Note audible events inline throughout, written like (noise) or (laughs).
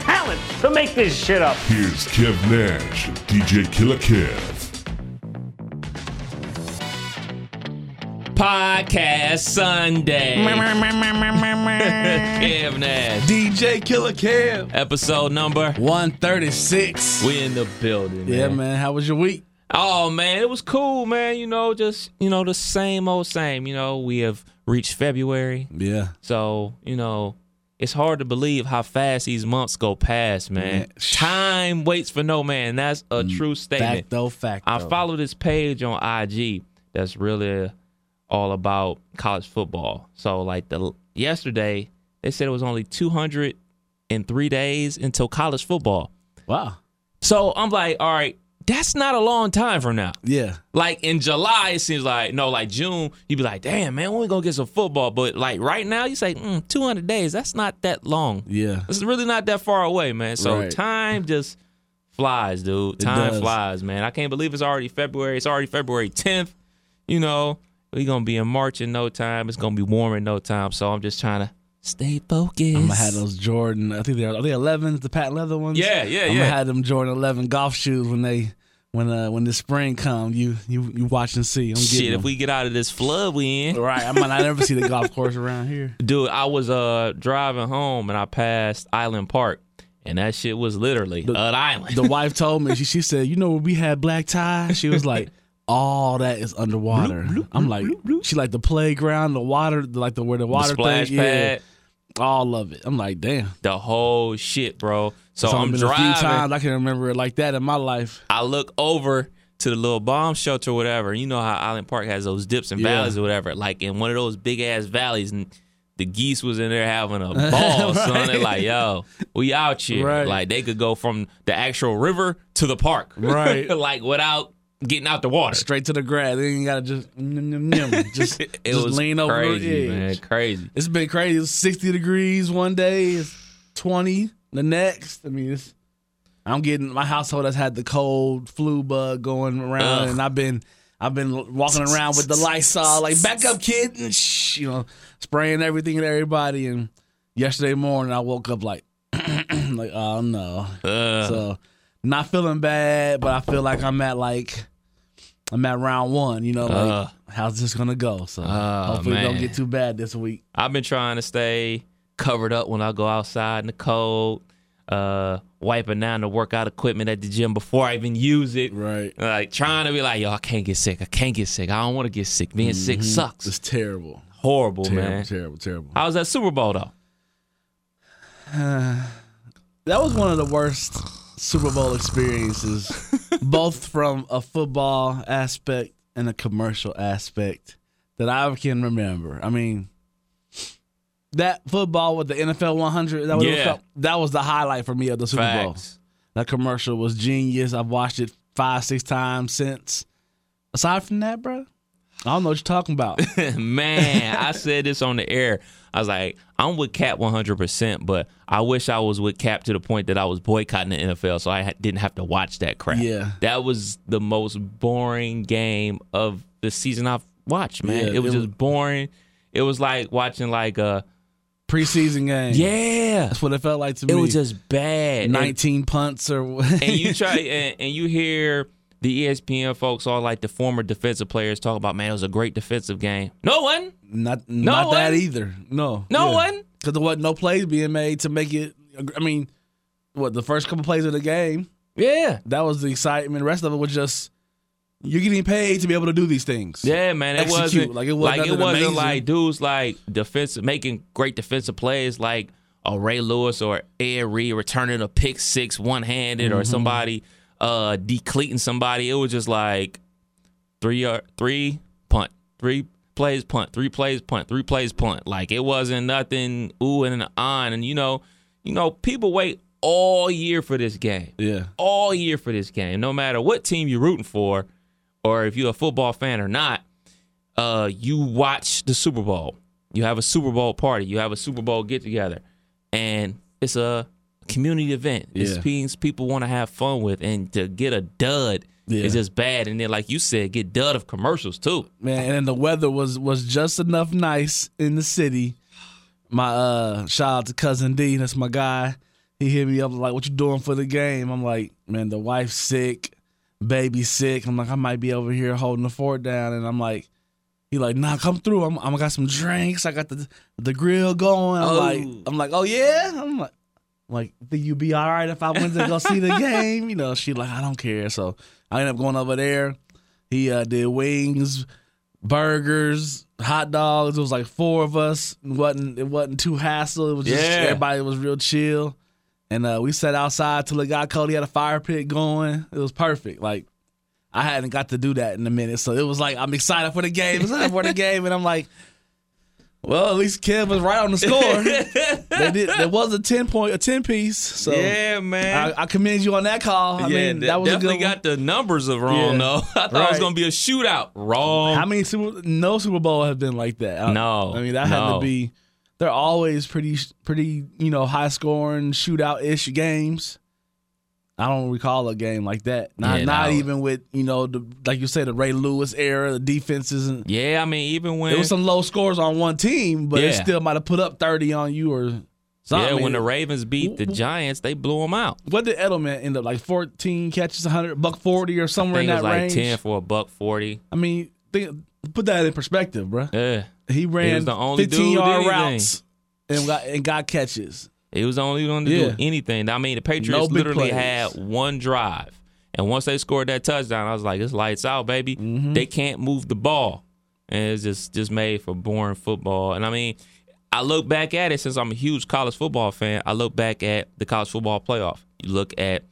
talent to make this shit up. Here's Kev Nash DJ Killer Kev. Podcast Sunday. (laughs) Kev Nash. DJ Killer Kev. Episode number. 136. We in the building. yeah, man. man. How was your week? Oh man, it was cool, man. You know, just you know the same old same. You know, we have reached February, Yeah. so you know it's hard to believe how fast these months go past, man. Man. Time waits for no man. That's a mm, true statement. Facto, facto. I follow this page on IG that's really all about college football. So like the yesterday they said it was only 203 days until college football. Wow. So I'm like, all right, that's not a long time from now. Yeah. Like in July, it seems like no, like June, you'd be like, damn man, when we gonna get some football? But like right now, you say mm, 200 days. That's not that long. Yeah. It's really not that far away, man. So Right. time just flies, dude. Time flies, man. I can't believe it's already February. It's already February 10th. You know, we're gonna be in March in no time. It's gonna be warm in no time. So I'm just trying to stay focused. I'm gonna have those Jordan. I think they're are they 11s, the patent leather ones. Yeah, yeah, I'm yeah. gonna have them Jordan 11 golf shoes when they when uh when the spring come. You you you watch and see. I'm Shit, getting if we get out of this flood we in. right, I might not ever see the golf (laughs) course around here. Dude, I was uh driving home and I passed Island Park, and that shit was literally The- an island. The wife (laughs) told me she she said, you know, when we had black tie, she was like. All that is underwater. I'm like, she like the playground, the water, like the where the the water splash thing, yeah, pad, all of it. I'm like, damn. the whole shit, bro. So It's I'm been driving. a few times I can remember it like that in my life. I look over to the little bomb shelter or whatever. You know how Island Park has those dips and Yeah. valleys or whatever. Like in one of those big ass valleys, and the geese was in there having a (laughs) ball, son. Right. They're like, yo, we out here. Right. Like they could go from the actual river to the park. Right. (laughs) like without getting out the water. Straight to the grass. They ain't gotta just nyum, nyum, nyum. just, it just was lean over crazy, man. Crazy. It's been crazy. It's 60 degrees one day, it's 20 the next. I mean, it's I'm getting my household has had the cold flu bug going around, Ugh. and I've been I've been walking around with the Lysol, like back up, kid, and shh, you know, spraying everything and everybody. And yesterday morning, I woke up like, (clears throat) like oh no, so not feeling bad, but I feel like I'm at like I'm at round one. You know, like Uh. how's this gonna go? So Oh, hopefully it don't get too bad this week. I've been trying to stay covered up when I go outside in the cold. Uh, wiping down the workout equipment at the gym before I even use it. Right. Like trying to be like, yo, I can't get sick. I can't get sick. I don't want to get sick. Being sick sucks. It's terrible. Horrible, Mm-hmm. Terrible, man. terrible, terrible. How was that Super Bowl though? (sighs) That was one of the worst Super Bowl experiences, (laughs) both from a football aspect and a commercial aspect that I can remember. I mean, that football with the NFL 100, that was, Yeah. that was the highlight for me of the Super Bowl. That commercial was genius. I've watched it five, six times since. Aside from that, bro, I don't know what you're talking about. (laughs) man, I said this on the air. I was like, I'm with Kap 100%, but I wish I was with Kap to the point that I was boycotting the NFL so I didn't have to watch that crap. Yeah. That was the most boring game of the season I've watched, man. Yeah, it was it just was- boring. It was like watching like a Preseason game. yeah. That's what it felt like to It me. It was just bad. And- 19 punts or and you (laughs) try and, and you hear the ESPN folks all like the former defensive players talk about, man, it was a great defensive game. No one. Not not that one? either. No. No one? Because there wasn't no plays being made to make it. I mean, what the first couple plays of the game Yeah. that was the excitement. The rest of it was just you're getting paid to be able to do these things. Yeah, man. It Execute. wasn't Like, it wasn't like it wasn't amazing. like dudes like defensive making great defensive plays like a Ray Lewis or Ed Reed returning a pick six one handed Mm-hmm. or somebody uh decleating somebody. It was just like three uh, three punt, three plays punt, three plays punt, three plays punt. Like it wasn't nothing ooh and an on. And you know, you know, people wait all year for this game. Yeah. All year for this game. No matter what team you're rooting for, or if you're a football fan or not, uh, you watch the Super Bowl. You have a Super Bowl party. You have a Super Bowl get together, and it's a community event. It's Yeah. things people want to have fun with, and to get a dud Yeah. is just bad. And then, like you said, get dud of commercials too. man. And the weather was was just enough nice in the city. My uh shout out to cousin D, that's my guy. He hit me up like, "What you doing for the game?" I'm like, "Man, the wife's sick, baby sick." I'm like, "I might be over here holding the fort down," and I'm like. He like, nah, come through. I'm, I'm got some drinks. I got the the grill going. I'm Oh. like, I'm like, oh yeah. I'm like, like, think you be all right if I went to go see the (laughs) game? You know, she like, I don't care. So I ended up going over there. He uh, did wings, burgers, hot dogs. It was like four of us. It wasn't it wasn't too hassle. It was just Yeah. everybody was real chill. And uh, we sat outside till it got cold. He had a fire pit going. It was perfect. Like I hadn't got to do that in a minute, so it was like I'm excited for the game. Excited for the (laughs) game, and I'm like, well, at least Kev was right on the score. (laughs) they did. There was a ten point, a ten piece. So yeah, man. I, I commend you on that call. I yeah, mean, that was definitely good one. got the numbers of wrong Yeah. though. (laughs) I thought it was gonna be a shootout. Wrong. How many Super? No Super Bowl have been like that. I- No, I mean that had to be. They're always pretty, pretty, you know, high scoring shootout ish games. I don't recall a game like that. Not, Yeah, not no. even with you know, the like you said, the Ray Lewis era, the defenses, and yeah, I mean, even when there was some low scores on one team, but it still might have put up thirty on you or something. yeah, when the Ravens beat the Giants, they blew them out. what did Edelman end up like? Fourteen catches, hundred buck forty or I somewhere think in it that like range. ten for a buck forty. I mean, think, put that in perspective, bro. Yeah, He ran was the only 15 who did yard routes and got and got catches. He was the only one to Yeah. do anything. I mean, the Patriots big literally plays. had one drive, and once they scored that touchdown, I was like, "It's lights out, baby." Mm-hmm. They can't move the ball, and it's just just made for boring football. And I mean. I look back at it since I'm a huge college football fan. I look back at the college football playoff. You look at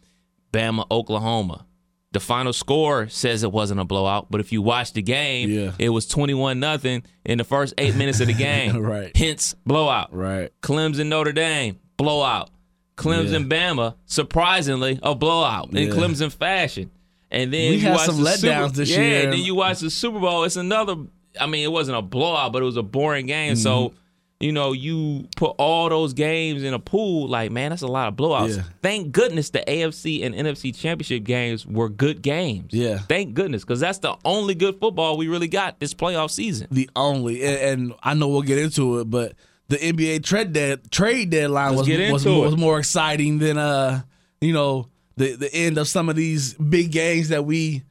Bama, Oklahoma. The final score says it wasn't a blowout, but if you watch the game, Yeah. it was 21 nothing in the first eight minutes of the (laughs) game. Right. Hence, blowout. Right. Clemson, Notre Dame, blowout. Clemson, Bama, surprisingly, a blowout in Yeah. Clemson fashion. And then We you had watch some the letdowns Super, this yeah, year. and then you watch the Super Bowl. It's another. I mean, it wasn't a blowout, but it was a boring game. Mm-hmm. So, you know, you put all those games in a pool. Like, man, that's a lot of blowouts. Yeah. Thank goodness the AFC and NFC championship games were good games. Yeah. Thank goodness, because that's the only good football we really got this playoff season. The only and, and I know we'll get into it, but the NBA trade dead, trade deadline Let's was was, was more exciting than uh you know the the end of some of these big games that we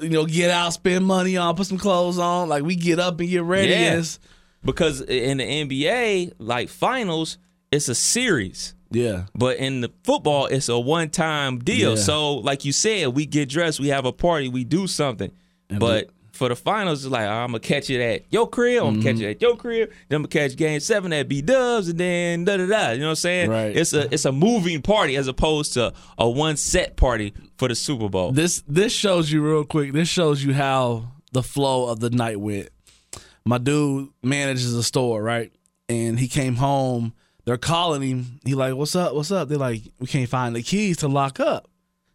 you know get out, spend money on, put some clothes on, like we get up and get ready. Yeah. and Because in the NBA, like finals, it's a series. yeah, But in the football, it's a one time deal. Yeah. So, like you said, we get dressed, we have a party, we do something. but for the finals, it's like, ah, I'm going to catch it at your crib, I'm to catch it mm-hmm. at your crib, then I'm to catch game seven at B Dubs, and then da da da. You know what I'm saying? Right. It's a it's a moving party as opposed to a one set party for the Super Bowl. this this shows you real quick. This shows you how the flow of the night went. My dude manages a store, right? And he came home. They're calling him. He like, "What's up? What's up?" They're like, "We can't find the keys to lock up."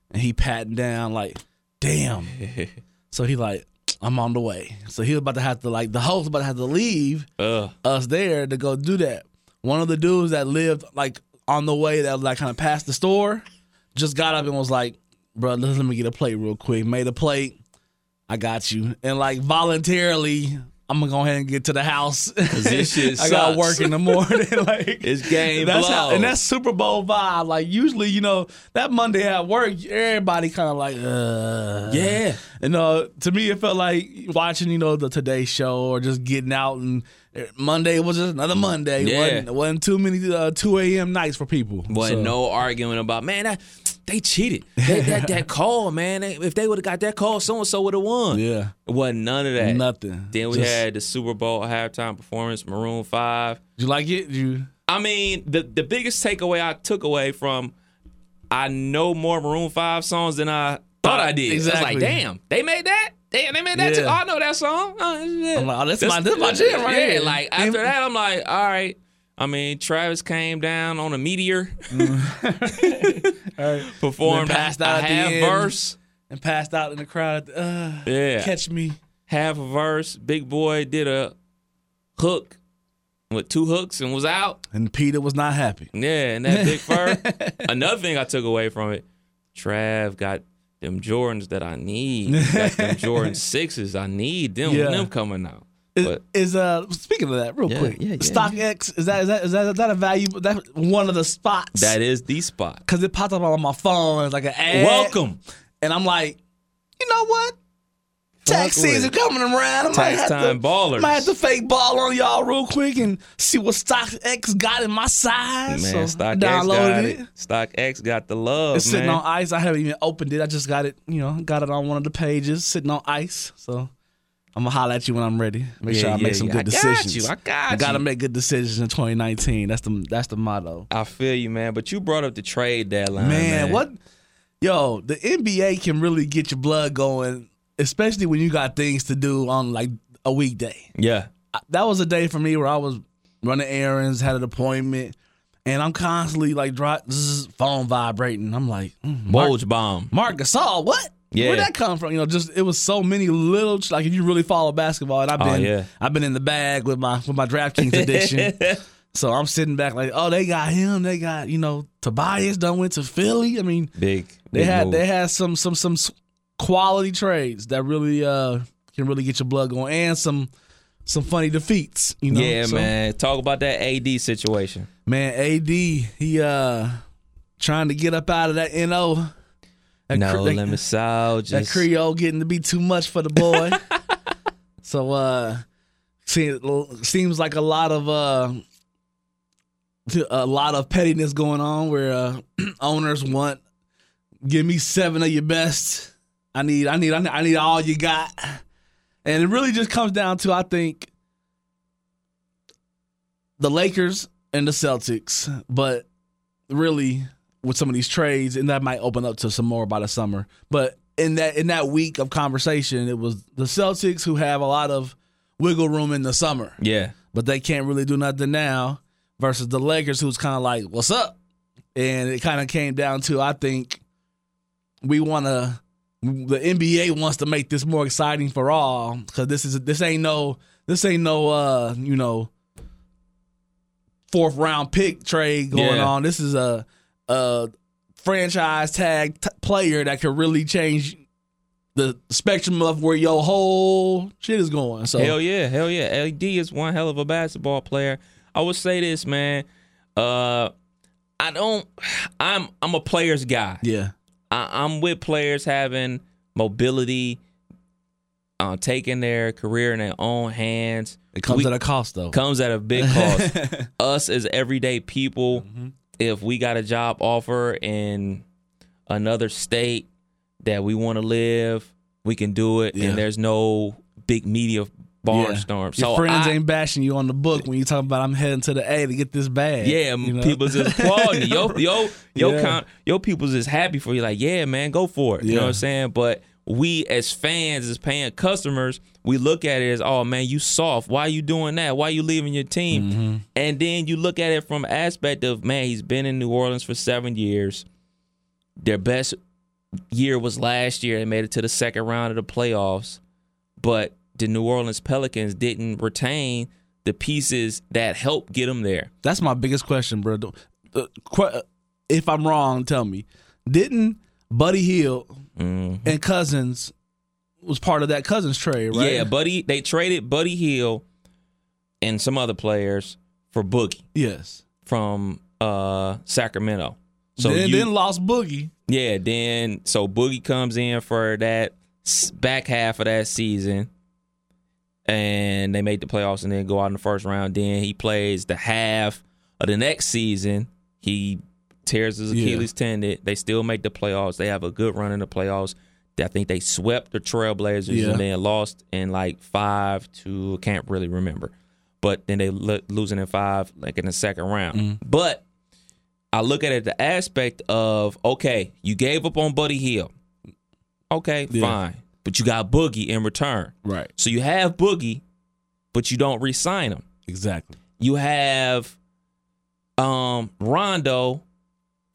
And he patting down like, "Damn." (laughs) so he like, "I'm on the way." So he was about to have to like the host about to have to leave Ugh. us there to go do that. One of the dudes that lived like on the way that like kind of past the store just got up and was like, "Bro, let me get a plate real quick." Made a plate. I got you, and like voluntarily, I'm gonna go ahead and get to the house. this (laughs) shit I got work in the morning. (laughs) like It's game that's how, and that's Super Bowl vibe. Like usually, you know, that Monday at work, everybody kind of like, uh, Yeah. and uh, to me, it felt like watching, you know, the Today Show or just getting out. And uh, Monday was just another Monday. Yeah. wasn't, wasn't too many uh, two a.m. nights for people. Wasn't So, no arguing about man that they cheated. They, that (laughs) that call, man. they- if they would have got that call, so and so would have won. Yeah, It wasn't none of that. nothing. Then we Just- had the Super Bowl halftime performance, Maroon Five. Did you like it? Did you I mean, the the biggest takeaway I took away from I know more Maroon Five songs than I thought I did. I was Exactly. like, damn, they made that. Damn, they made that Yeah. too. Oh, I know that song. Oh, yeah. I'm like, oh, that's my- that's my jam right yeah, here. like after that, I'm like, all right. I mean, Travis came down on a meteor, (laughs) (laughs) performed Then passed a, out a at the half end. verse, and passed out in the crowd. Uh, Yeah. catch me. half a verse. Big Boi did a hook with two hooks and was out. And Peter was not happy. Yeah, and that big fur. (laughs) Another thing I took away from it, Trav got them Jordans that I need. got them Jordan sixes. I need them. Yeah. Them coming out. Is, is uh speaking of that, real Yeah, quick, yeah, yeah, StockX is that is that is that, is that a value? That one of the spots that is the spot. because it popped up on my phone as like an ad. Welcome. and I'm like, you know what? Tax season coming around. I Tax time to, ballers. Might have to fake ball on y'all real quick and see what StockX got in my size. Man, so StockX downloaded got it. it. StockX got the love, It's sitting man. on ice. I haven't even opened it. I just got it, you know, got it on one of the pages, sitting on ice. So I'm gonna holler at you when I'm ready. Make Yeah, sure I yeah, make some yeah. good I got decisions. you. I got I gotta you. make good decisions in 2019. That's the that's the motto. I feel you, man. But you brought up the trade deadline, man, man. what? Yo, the NBA can really get your blood going, especially when you got things to do on like a weekday. Yeah, I- That was a day for me where I was running errands, had an appointment, and I'm constantly like dry, zzz, phone vibrating. I'm like, mm, Mark, bomb. Marc Gasol, what? Yeah. Where'd that come from? You know, just it was so many little like if you really follow basketball, and I've Oh, been yeah. I've been in the bag with my with my DraftKings edition. (laughs) So I'm sitting back like, oh, they got him. They got you know Tobias done went to Philly. I mean, Big. they big had move. they had some some some quality trades that really uh can really get your blood going and some some funny defeats. You know, yeah, So, man. Talk about that AD situation. Man, AD he uh trying to get up out of that no. That no cre- that- South. that Creole getting to be too much for the boy. (laughs) so uh see, seems like a lot of uh a lot of pettiness going on where uh (clears throat) owners want give me seven of your best. I need I need I need, I need all you got. And it really just comes down to I think the Lakers and the Celtics, but really with some of these trades, and that might open up to some more by the summer. But in that in that week of conversation, it was the Celtics who have a lot of wiggle room in the summer, yeah. but they can't really do nothing now. Versus the Lakers, who's kind of like, "What's up?" And it kind of came down to, I think, we want to. The NBA wants to make this more exciting for all because this is this ain't no this ain't no uh you know fourth round pick trade going Yeah. on. This is a a franchise tag t- player that could really change the spectrum of where your whole shit is going. So Hell yeah, hell yeah. AD is one hell of a basketball player. I would say this, man. Uh, I don't. I'm I'm a player's guy. yeah, I, I'm with players having mobility, uh, taking their career in their own hands. it comes We- at a cost though. comes at a big cost. (laughs) Us as everyday people, Mm-hmm. If we got a job offer in another state that we want to live, we can do it, Yeah. and there's no big media barnstorm. Your So friends I- ain't bashing you on the book when you talk about I'm heading to the A to get this bag. Yeah, you know? people just (laughs) applauding you. Yo, yo, yo, Yeah. count, yo, people's just happy for you. Like, yeah, man, go for it. You know what I'm saying? But we as fans, as paying customers, we look at it as, oh man, you soft. Why are you doing that? Why are you leaving your team? Mm-hmm. And then you look at it from aspect of, man, he's been in New Orleans for seven years. Their best year was last year. They made it to the second round of the playoffs, but the New Orleans Pelicans didn't retain the pieces that helped get them there. That's my biggest question, bro. The- the que- If I'm wrong, tell me. Didn't Buddy Hield Mm-hmm. and Cousins was part of that Cousins trade, right? Yeah, Buddy. They traded Buddy Hield and some other players for Boogie Yes. from uh, Sacramento. So then, you, then lost Boogie. yeah, then so Boogie comes in for that back half of that season, and they make the playoffs and then go out in the first round. Then he plays the half of the next season. He tears his Yeah. Achilles tendon. They still make the playoffs. They have a good run in the playoffs. I think they swept the Trailblazers Yeah. and then lost in like five to can't really remember, but then they lo- losing in five like in the second round. Mm-hmm. But I look at it the aspect of okay, you gave up on Buddy Hield. Okay, Yeah. fine, but you got Boogie in return. Right. So you have Boogie, but you don't re-sign him. Exactly. You have um, Rondo,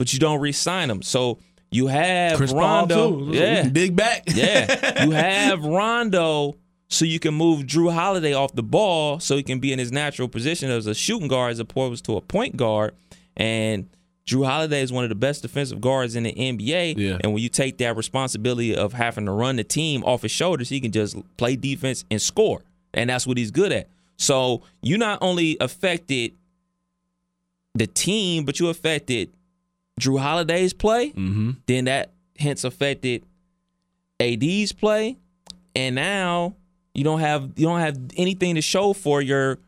but you don't re-sign him. So you have Chris Rondo, too. yeah, Big back. yeah. (laughs) You have Rondo, so you can move Jrue Holiday off the ball, so he can be in his natural position as a shooting guard as opposed to a point guard. And Jrue Holiday is one of the best defensive guards in the NBA. Yeah. And when you take that responsibility of having to run the team off his shoulders, he can just play defense and score. And that's what he's good at. So you not only affected the team, but you affected Jrue Holiday's play. Mm-hmm. Then that hence affected AD's play, and now you don't have you don't have anything to show for your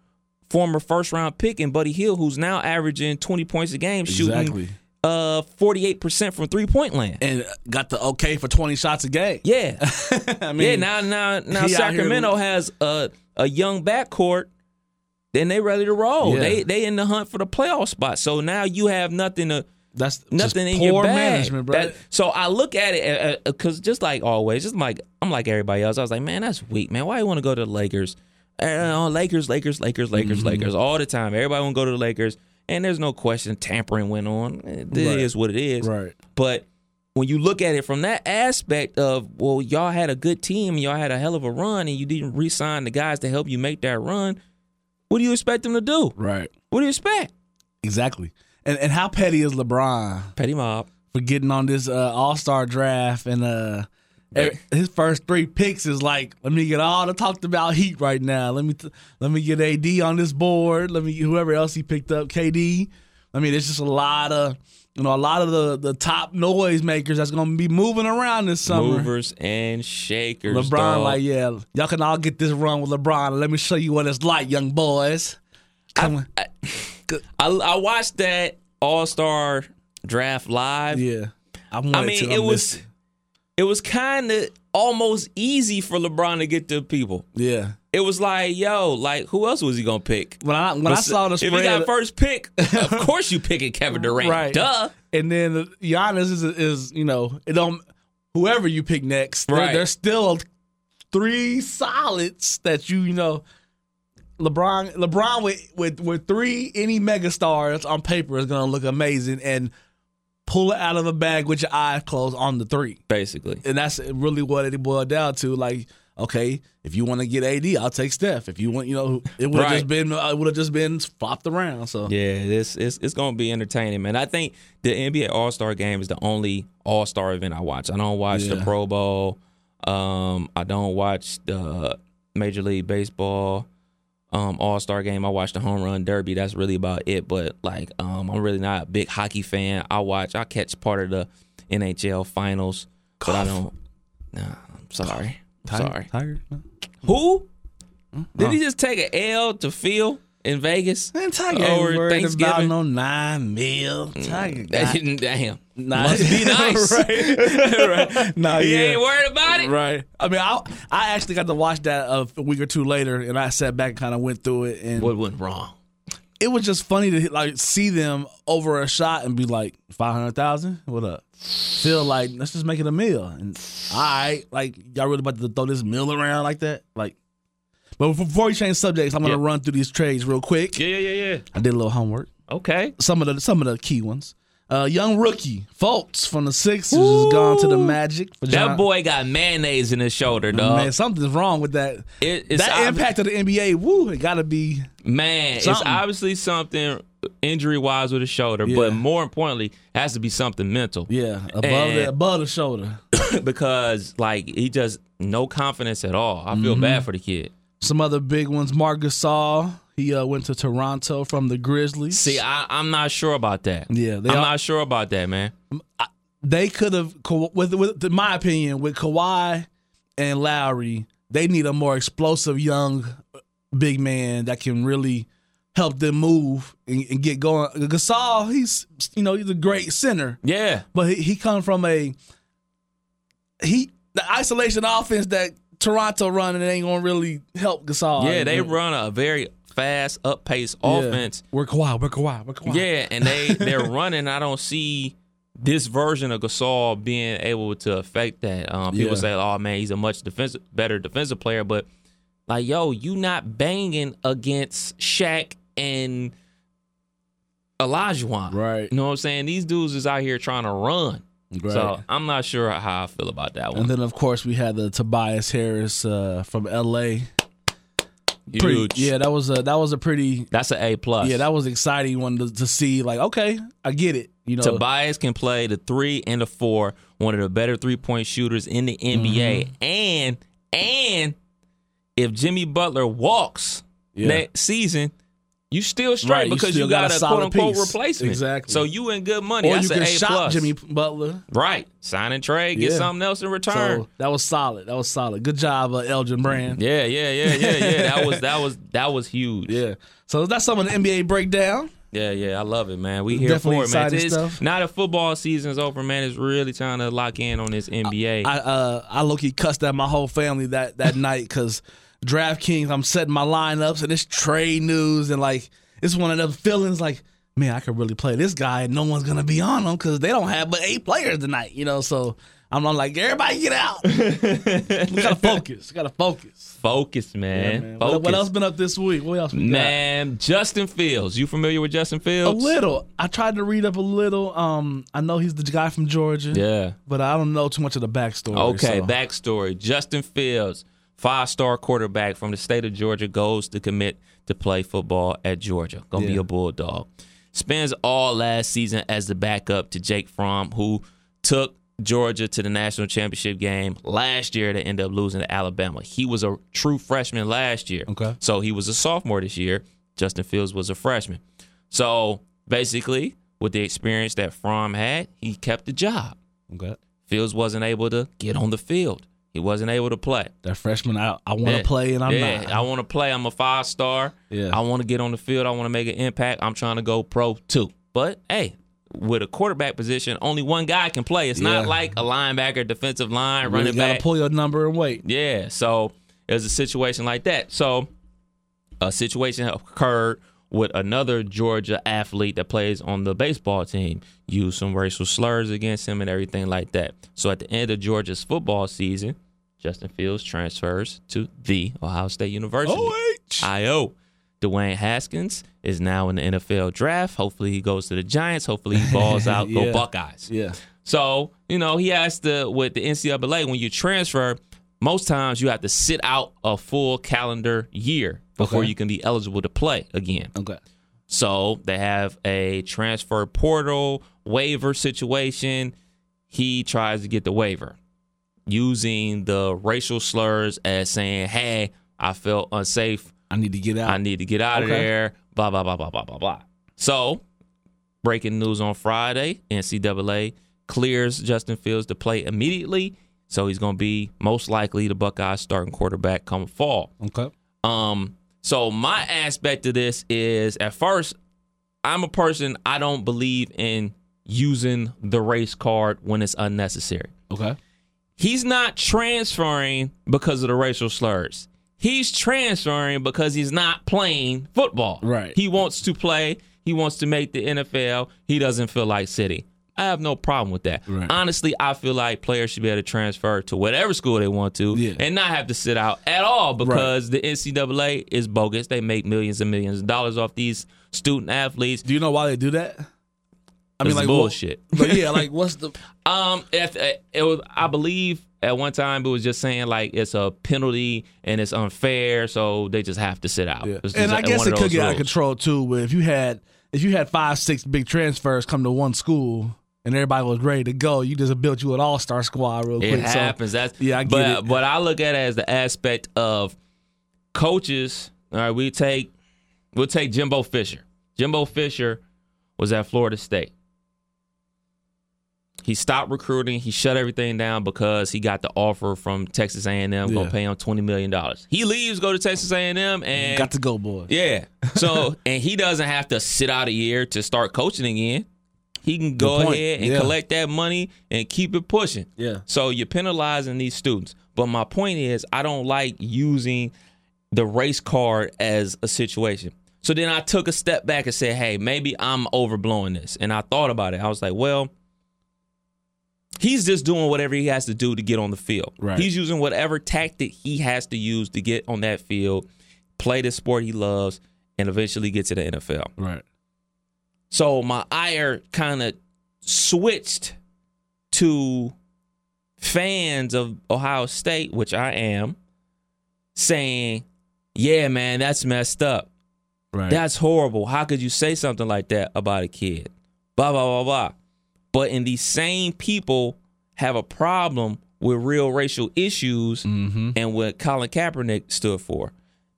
former first round pick in Buddy Hield, who's now averaging twenty points a game, shooting uh forty eight percent from three point land. And got the okay for 20 shots a game. Yeah, (laughs) I mean, yeah. Now now now Sacramento has a a young backcourt. Then they ready to roll. Yeah. They they in the hunt for the playoff spot. So now you have nothing to that's nothing in poor your bag. management, bro. That- so I look at it because just like always, just like I'm like everybody else. I was like, man, that's weak, man. Why you want to go to the Lakers? Uh, Lakers, Lakers, Lakers, Lakers, Mm-hmm. Lakers, all the time. Everybody want to go to the Lakers, and there's no question tampering went on. It is Right. what it is. right. But when you look at it from that aspect of, well, y'all had a good team, y'all had a hell of a run, and you didn't re-sign the guys to help you make that run. What do you expect them to do? Right. What do you expect? Exactly. And and how petty is LeBron Petty mob. for getting on this uh, All Star draft and uh his first three picks is like, let me get all the talked about Heat right now. Let me t- let me get AD on this board. Let me whoever else he picked up, KD. I mean, it's just a lot of you know a lot of the the top noise makers that's gonna be moving around this summer. Movers and shakers. LeBron, dog. like, yeah, y'all can all get this run with LeBron. Let me show you what it's like, young boys. Come on. I, I watched that All Star draft live. Yeah. I, I mean, it was it was kind of almost easy for LeBron to get to people. Yeah. It was like, yo, like who else was he gonna pick? When I when I saw the if spread, he got first pick, (laughs) of course you picking Kevin Durant. Right. Duh. and then Giannis is is you know it don't whoever you pick next, Right. there's still three solids that you you know. LeBron LeBron with with with three any megastars on paper is gonna look amazing and pull it out of the bag with your eyes closed on the three. Basically. And that's really what it boiled down to. Like, okay, if you want to get AD, I'll take Steph. If you want, you know, it would have Right. just been uh, it would have just been flopped around. So Yeah, this it's it's gonna be entertaining, man. I think the NBA All Star Game is the only All Star event I watch. I don't watch the Pro Bowl. Um, I don't watch the Major League Baseball um, All Star Game. I watch the Home Run Derby. That's really about it. But like, um, I'm really not a big hockey fan. I watch. I catch part of the NHL Finals, but I don't. Nah, I'm sorry. I'm sorry. Tiger. No. Who? Did he just take an L to Phil in Vegas? Man, Tiger Over ain't worried about Thanksgiving? no nine mil. Tiger mm. got (laughs) Damn. nah, Must be (laughs) nice. right. (laughs) right. Nah, He yeah. ain't worried about it. Right. I mean, I I actually got to watch that a week or two later, and I sat back and kind of went through it, and What went wrong? it was just funny to like see them over a shot and be like five hundred thousand. What up? Feel like let's just make it a meal. And all right, like y'all really about to throw this meal around like that? Like, but before we change subjects, I'm gonna Yeah. run through these trades real quick. Yeah, yeah, yeah, yeah. I did a little homework. Okay. Some of the some of the key ones. Uh, young rookie Fultz from the Sixers has gone to the Magic. For That John- boy got mayonnaise in his shoulder, dog. man, something's wrong with that. It- it's that ob- impact of the NBA, woo, it got to be Man, it's obviously something injury wise with his shoulder, Yeah. but more importantly, it has to be something mental. yeah above And- the above the shoulder. (coughs) because like he just no confidence at all. I Mm-hmm. feel bad for the kid. Some other big ones. Marc Gasol, he uh, went to Toronto from the Grizzlies. See, I, I'm not sure about that. Yeah, they I'm not sure about that, man. they could have, with, with in my opinion, with Kawhi and Lowry, they need a more explosive young big man that can really help them move and, and get going. Gasol, he's you know he's a great center, Yeah, but he, he comes from a he the isolation offense that Toronto run and it ain't gonna really help Gasol. yeah, they run a very fast, up pace Yeah. offense. We're Kawhi, we're Kawhi, we're Kawhi. Yeah, and they (laughs) they're running. I don't see this version of Gasol being able to affect that. Um, people Yeah. say, "Oh man, he's a much defensive, better defensive player," but like, yo, you not banging against Shaq and Olajuwon. Right. You know what I'm saying? These dudes is out here trying to run. Right. So I'm not sure how I feel about that one. And then of course we had the Tobias Harris uh, from L.A. Pretty- Huge. yeah, that was a that was a pretty That's an A plus. yeah that was exciting one to, to see. Like okay, I get it. You know, Tobias can play the three and the four, one of the better three point shooters in the NBA. Mm-hmm. And and if Jimmy Butler walks Yeah. next season, you still straight Right, because still you got got, a quote unquote piece. replacement. Exactly. So you in good money. or That's you can A shop plus. Jimmy Butler. Right. Sign and trade, get Yeah. something else in return. So that was solid. That was solid. Good job, uh, Elton Brand. yeah, yeah, yeah, yeah, yeah. (laughs) that was that was that was huge. Yeah. So that's some of the NBA breakdown. Yeah, yeah, I love it, man. We here Definitely for it, man. It's, stuff. now that football season's over, man, it's really trying to lock in on this NBA. I uh I low key cussed at my whole family that that (laughs) night because DraftKings, I'm setting my lineups and it's trade news and like it's one of those feelings like, man, I could really play this guy and no one's gonna be on him because they don't have but eight players tonight, you know. So I'm, I'm like, everybody get out. (laughs) we gotta focus. We gotta focus. Focus, man. Man, Focus. What, what else been up this week? What else we got? Man, Justin Fields. You familiar with Justin Fields? A little. I tried to read up a little. Um, I know he's the guy from Georgia. Yeah. But I don't know too much of the backstory. Okay, so. backstory. Justin Fields, five star quarterback from the state of Georgia, goes to commit to play football at Georgia. Gonna be a Bulldog. Spends all last season as the backup to Jake Fromm, who took Georgia to the national championship game last year to end up losing to Alabama. He was a true freshman last year. Okay. So he was a sophomore this year. Justin Fields was a freshman. So basically, with the experience that Fromm had, he kept the job. Okay. Fields wasn't able to get on the field. He wasn't able to play. That freshman, I, I want to Yeah. play and I'm yeah, not. I want to play. I'm a five star. Yeah. I want to get on the field. I want to make an impact. I'm trying to go pro too. But hey, with a quarterback position, only one guy can play. It's not like a linebacker, defensive line, really running gotta back. pull your number and wait. Yeah. So it was a situation like that. So a situation occurred with another Georgia athlete that plays on the baseball team, used some racial slurs against him and everything like that. So at the end of Georgia's football season, Justin Fields transfers to the Ohio State University. OH. IO. Dwayne Haskins is now in the NFL draft. Hopefully he goes to the Giants. Hopefully he balls out. (laughs) Yeah. Go Buckeyes. Yeah. So, you know, he has to, with the NCAA, when you transfer, most times you have to sit out a full calendar year before Okay. you can be eligible to play again. Okay. So they have a transfer portal waiver situation. He tries to get the waiver using the racial slurs as saying, hey, I felt unsafe. I need to get out. I need to get out of Okay. there. Blah blah blah blah blah blah blah. So, breaking news on Friday: NCAA clears Justin Fields to play immediately. So he's going to be most likely the Buckeyes starting quarterback come fall. okay. Um, so my aspect of this is at first, I'm a person I don't believe in using the race card when it's unnecessary. Okay. He's not transferring because of the racial slurs. He's transferring because he's not playing football. Right. He wants to play. He wants to make the NFL. He doesn't feel like sitting. I have no problem with that. Right. Honestly, I feel like players should be able to transfer to whatever school they want to Yeah. and not have to sit out at all because the NCAA is bogus. They make millions and millions of dollars off these student athletes. Do you know why they do that? I mean, what- bullshit. but yeah, like what's the (laughs) Um, if it was, I believe at one time it was just saying like it's a penalty and it's unfair, so they just have to sit out. Yeah. And I guess it could get out of control too. Where if you had if you had five, six big transfers come to one school and everybody was ready to go, you just built you an all star squad real It quick. So, happens. That's Yeah, I get but, it. But I look at it as the aspect of coaches. All right, we take we'll take Jimbo Fisher. Jimbo Fisher was at Florida State. He stopped recruiting. He shut everything down because he got the offer from Texas A&M. gonna pay him twenty million dollars. He leaves, go to Texas A&M, and got to go, boy. Yeah. (laughs) So, and he doesn't have to sit out a year to start coaching again. He can go ahead and Yeah. collect that money and keep it pushing. Yeah. So you're penalizing these students. But my point is, I don't like using the race card as a situation. So then I took a step back and said, hey, maybe I'm overblowing this. And I thought about it. I was like, well, he's just doing whatever he has to do to get on the field. Right. He's using whatever tactic he has to use to get on that field, play the sport he loves, and eventually get to the NFL. Right. So my ire kind of switched to fans of Ohio State, which I am, saying, "Yeah, man, that's messed up. Right. That's horrible. How could you say something like that about a kid?" Blah blah blah blah. But in these same people have a problem with real racial issues mm-hmm. and what Colin Kaepernick stood for.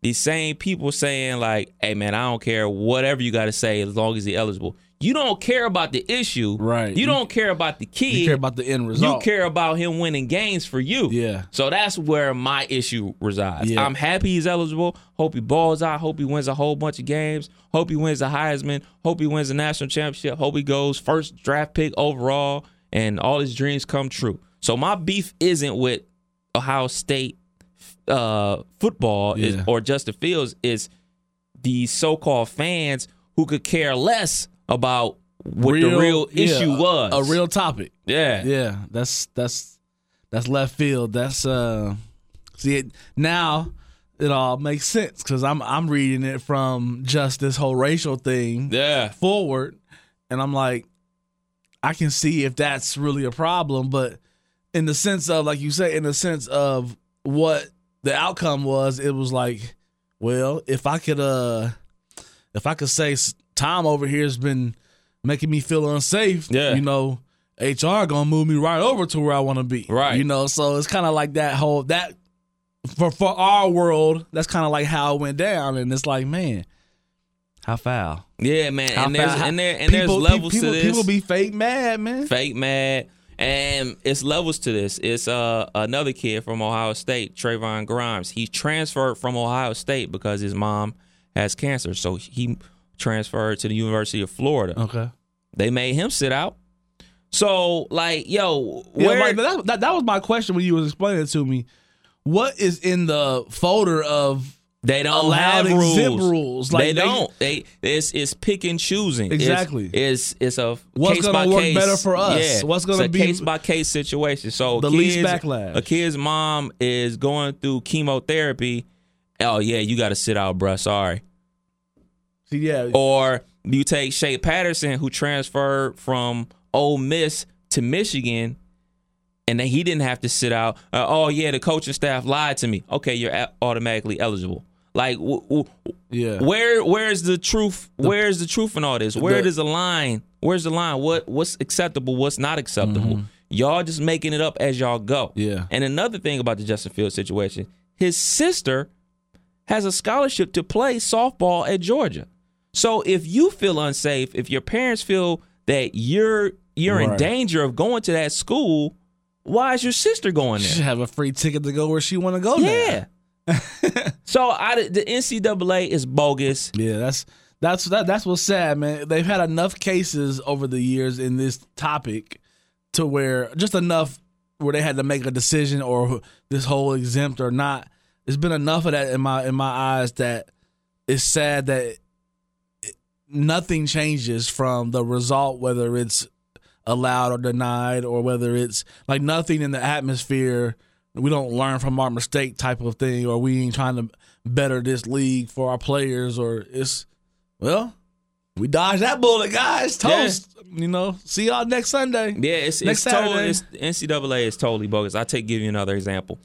These same people saying like, "Hey man, I don't care whatever you got to say as long as he's eligible." You don't care about the issue, Right. You don't care about the kid. you care about the end result. You care about him winning games for you. Yeah. So that's where my issue resides. Yeah. I'm happy he's eligible. Hope he balls out. Hope he wins a whole bunch of games. Hope he wins the Heisman. Hope he wins the national championship. Hope he goes first draft pick overall and all his dreams come true. So my beef isn't with Ohio State uh, football is- Yeah. or Justin Fields. Is these so-called fans who could care less about what the real yeah, issue was. A real topic. yeah. Yeah, that's that's that's left field. That's uh, see it now. It all makes sense because I'm I'm reading it from just this whole racial thing Yeah. forward, and I'm like, I can see if that's really a problem, but in the sense of like you say, in the sense of what the outcome was, it was like, well, if I could uh, if I could say Tom over here has been making me feel unsafe, Yeah. you know. HR gonna move me right over to where I want to be, Right. You know, so it's kind of like that whole that for for our world, that's kind of like how it went down, and it's like, man, how foul. Yeah, man. How and there's foul. and there and there's People- levels people, to this. People be fake mad, man. fake mad. And it's levels to this. It's uh another kid from Ohio State, Trevon Grimes. He transferred from Ohio State because his mom has cancer. So he transferred to the University of Florida. Okay. They made him sit out. So like, yo, Yeah, where that, that, that was my question when you was explaining it to me. What is in the folder of They don't have rules. rules? Like, they, they- don't. They it's it's pick and choosing. Exactly. It's it's, a What's case What's gonna by work case. better for us? Yeah. What's gonna it's a be case by case situation. So the kids, least backlash? A kid's mom is going through chemotherapy. Oh yeah, you got to sit out, bruh. Sorry. See, yeah, Or you take Shea Patterson, who transferred from Ole Miss to Michigan, and then he didn't have to sit out. Uh, oh yeah, the coaching staff lied to me. Okay, you're automatically eligible. Like, w- w- yeah. where where's the truth? where's the truth in all this? Where the- does the line? Where's the line? What what's acceptable? What's not acceptable? Y'all just making it up as y'all go. Mm-hmm. Yeah. And another thing about the Justin Fields situation, his sister has a scholarship to play softball at Georgia. So if you feel unsafe, if your parents feel that you're you're in danger of going to that school, why is your sister going there? She should have a free ticket to go where she want to go. Yeah. now. (laughs) so I, the NCAA is bogus. yeah. That's that's that, that's what's sad, man. They've had enough cases over the years in this topic to where just enough where they had to make a decision or this whole exempt or not. There's been enough of that in my in my eyes that it's sad that nothing changes from the result, whether it's allowed or denied, or whether it's like nothing in the atmosphere. We don't learn from our mistake type of thing, or we ain't trying to better this league for our players, or it's well, we dodged that bullet, guys. Toast. You know, see y'all next Sunday. Yeah, it's Next it's totally it's, NCAA is totally bogus. I take give you another example.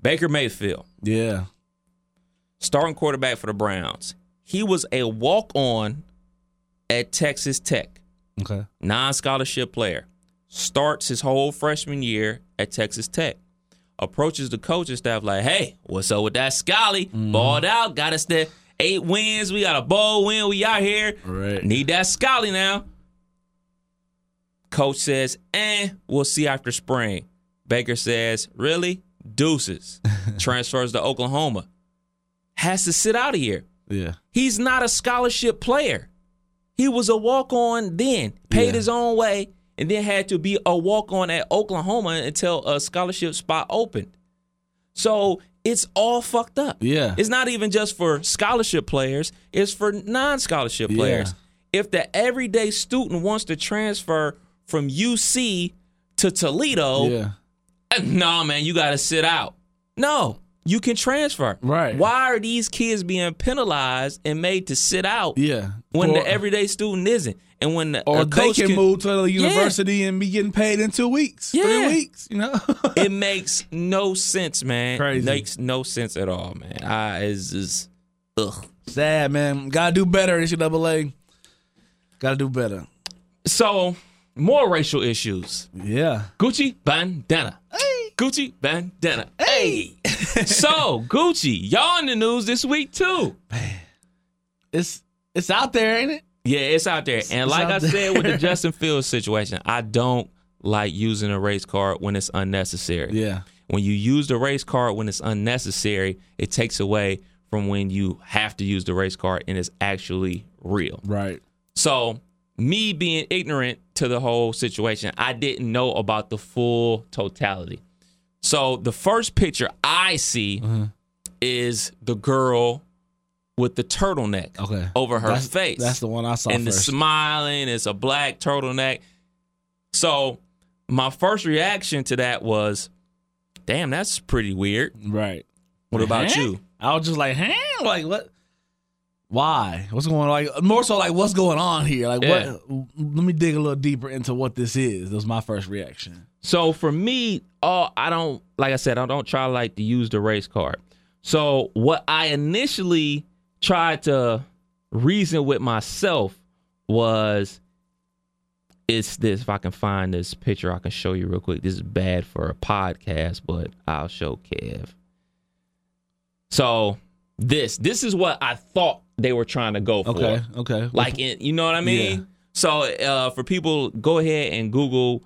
Baker Mayfield, Yeah. starting quarterback for the Browns. He was a walk on at Texas Tech, Okay. non scholarship player. Starts his whole freshman year at Texas Tech. Approaches the coaching staff like, hey, what's up with that Scully? Mm-hmm. Balled out, got us there. Eight wins. We got a bowl win. We out here. Right. Need that Scully now. Coach says, eh, we'll see after spring. Baker says, really? Deuces. (laughs) Transfers to Oklahoma. Has to sit out of here. Yeah. He's not a scholarship player. He was a walk on then, paid Yeah. his own way, and then had to be a walk on at Oklahoma until a scholarship spot opened. So it's all fucked up. Yeah. It's not even just for scholarship players, it's for non scholarship Yeah. players. If the everyday student wants to transfer from UC to Toledo, Yeah. (laughs) no, man, you got to sit out. No, you can transfer. Right. Why are these kids being penalized and made to sit out Yeah. when Or- the everyday student isn't? And when the or a they coach can, move to the university and be getting paid in two weeks, Yeah. three weeks. You know, (laughs) it makes no sense, man. Crazy. Makes no sense at all, man. I is just ugh. sad man. Gotta do better, NCAA. Gotta do better. So more racial issues. Yeah. Gucci bandana. Gucci bandana. Hey. so Gucci, y'all in the news this week too. It's it's out there, ain't it? Yeah, it's out there. And it's like I there. said with the Justin Fields situation, I don't like using a race card when it's unnecessary. Yeah. When you use the race card when it's unnecessary, it takes away from when you have to use the race card and it's actually real. Right. So, me being ignorant to the whole situation, I didn't know about the full totality. So, the first picture I see Mm-hmm. is the girl with the turtleneck Okay. over her That's- face. That's the one I saw and the smiling, it's a black turtleneck. So, my first reaction to that was, damn, that's pretty weird. right. What about Huh? you? I was just like, huh? Like what? Why? What's going on? Like more so like what's going on here? Like Yeah. what let me dig a little deeper into what this is. That was my first reaction. So for me, uh, I don't like I said, I don't try like to use the race card. So what I initially tried to reason with myself was it's this if I can find this picture I can show you real quick. This is bad for a podcast, but I'll show Kev. So this this is what I thought they were trying to go for. Okay. Okay. Like, in, you know what I mean? Yeah. So, uh, for people, go ahead and Google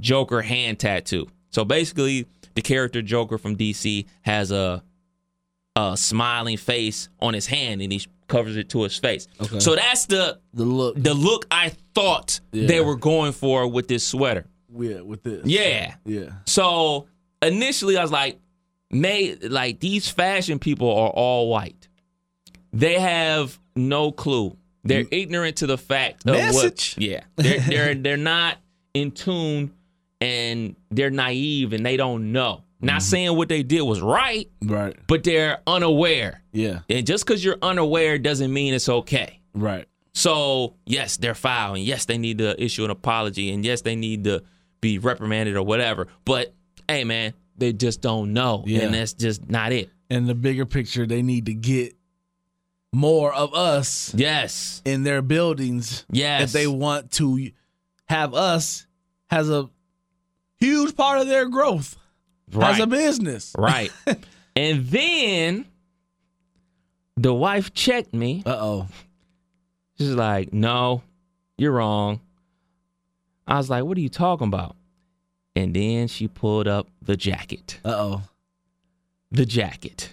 Joker hand tattoo. So basically, the character Joker from DC has a a smiling face on his hand, and he covers it to his face. Okay. So that's the the look the look I thought Yeah. they were going for with this sweater. yeah, with this. Yeah. Yeah. So initially, I was like, "May like these fashion people are all white. They have no clue. They're ignorant to the fact of Message. what. Yeah, they're they're they're not in tune, and they're naive, and they don't know. Not mm-hmm. saying what they did was right, Right. but they're unaware. Yeah. And just because you're unaware doesn't mean it's okay. Right. So yes, they're foul, and yes, they need to issue an apology, and yes, they need to be reprimanded or whatever. But hey, man, they just don't know, Yeah. and that's just not it. And the bigger picture, they need to get more of us Yes, in their buildings yes, if they want to have us as a huge part of their growth right, as a business. right. (laughs) and then the wife checked me. Uh oh. She's like, "No, you're wrong." I was like, "What are you talking about?" And then she pulled up the jacket. Uh oh. The jacket.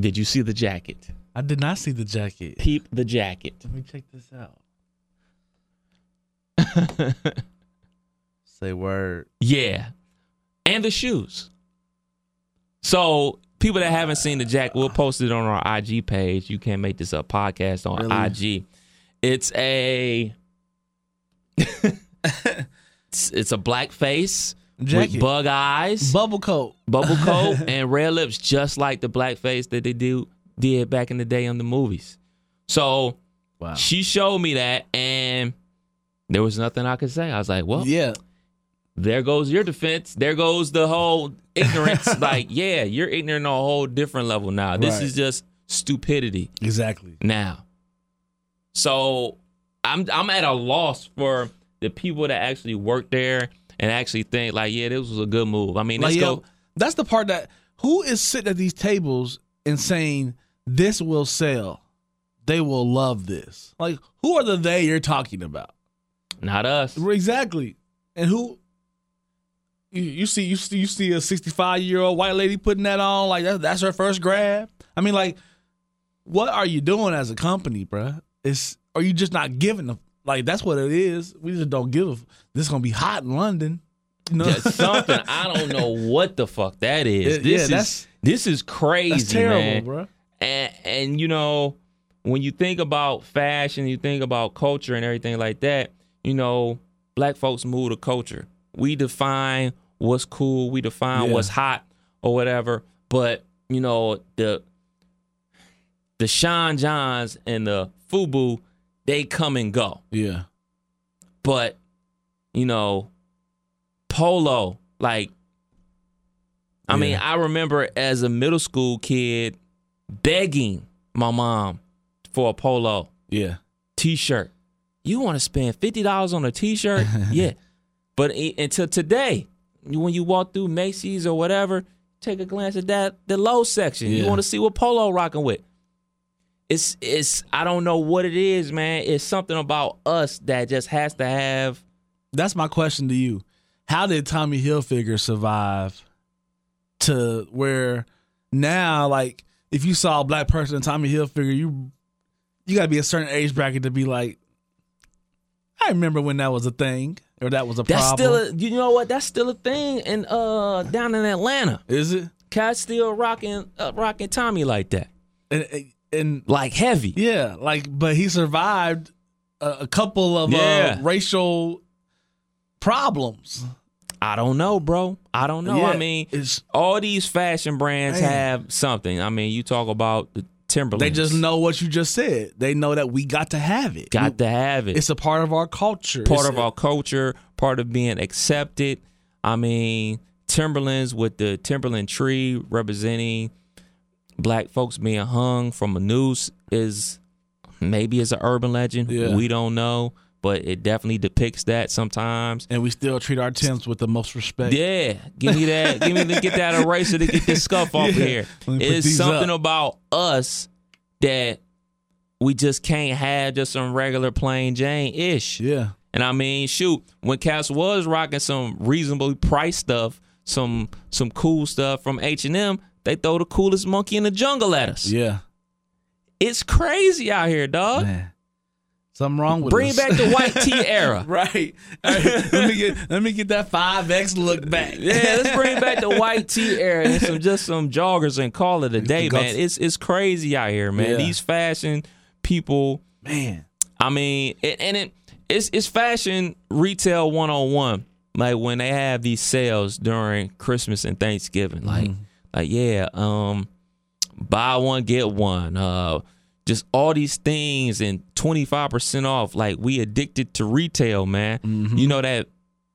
Did you see the jacket? I did not see the jacket. Peep the jacket. Let me check this out. (laughs) Say word. Yeah. And the shoes. So people that haven't seen the Jack, we'll post it on our IG page. You can't make this a podcast on Really? IG. It's a (laughs) it's, it's a black face Jacket. with bug eyes, Bubble coat. bubble (laughs) coat, and red lips, just like the black face that they do did back in the day on the movies. So Wow. she showed me that, and there was nothing I could say. I was like, "Well, Yeah. There goes your defense. There goes the whole ignorance. (laughs) like, yeah, you're ignorant on a whole different level now. This Right. is just stupidity Exactly. now. So I'm I'm at a loss for the people that actually work there and actually think like, yeah, this was a good move. I mean, Like, let's yo, go. that's the part that who is sitting at these tables and saying this will sell. They will love this. Like who are the they you're talking about? Not us. Exactly. And who you, you see you see you see a 65 year old white lady putting that on like that, that's her first grab. I mean like what are you doing as a company, bruh? It's are you just not giving a like that's what it is. We just don't give a this is going to be hot in London. You know? (laughs) Something I don't know what the fuck that is. Yeah, this yeah, is this is crazy, that's terrible, man. bruh. and and you know when you think about fashion you think about culture and everything like that you know black folks move the culture we define what's cool we define Yeah. what's hot or whatever but you know, the the Sean Johns and the Fubu, they come and go. Yeah. But, you know, polo, like I mean, I remember as a middle school kid begging my mom for a polo Yeah. t-shirt. You want to spend fifty dollars on a t-shirt? (laughs) yeah, but until today, when you walk through Macy's or whatever, take a glance at that the low section. You want to see what Polo rocking with. It's it's I don't know what it is, man. It's something about us that just has to have. That's my question to you. How did Tommy Hilfiger survive to where now, like, if you saw a black person in Tommy Hilfiger, you you got to be a certain age bracket to be like, I remember when that was a thing or that was a That's problem. still a, you know what? That's still a thing in uh down in Atlanta. Is it? Cats still rocking uh, rocking Tommy like that, And, and like heavy. yeah, like, but he survived a, a couple of Yeah. uh, racial problems. I don't know, bro. I don't know. I mean, all these fashion brands Man. have something. I mean, you talk about the Timberlands. They just know what you just said. They know that we got to have it. got to have it. It's a part of our culture. part It's- of our culture, part of being accepted. I mean, Timberlands with the Timberland tree representing black folks being hung from a noose is maybe it's an urban legend. Yeah. We don't know, but it definitely depicts that sometimes. and we still treat our Tims with the most respect. Yeah, give me that. give me the get that eraser to get this scuff off of Yeah. here. Let me put It's something up. about us that we just can't have just some regular plain Jane ish. Yeah. And I mean, shoot, when Cass was rocking some reasonably priced stuff, some some cool stuff from H and M, they throw the coolest monkey in the jungle at us. Yeah. It's crazy out here, dog. Man. Something wrong with Bring us. back the white tee (laughs) era. right. All right. let me get let me get that five X look back. Yeah, let's bring back the white tee era and some just some joggers and call it a day, Go- man. It's it's crazy out here, man. Yeah. These fashion people, Man. I mean, it, and it it's it's fashion retail one on one. Like when they have these sales during Christmas and Thanksgiving, like like yeah, um, buy one get one, uh, just all these things and twenty five percent off. Like we addicted to retail, man. You know that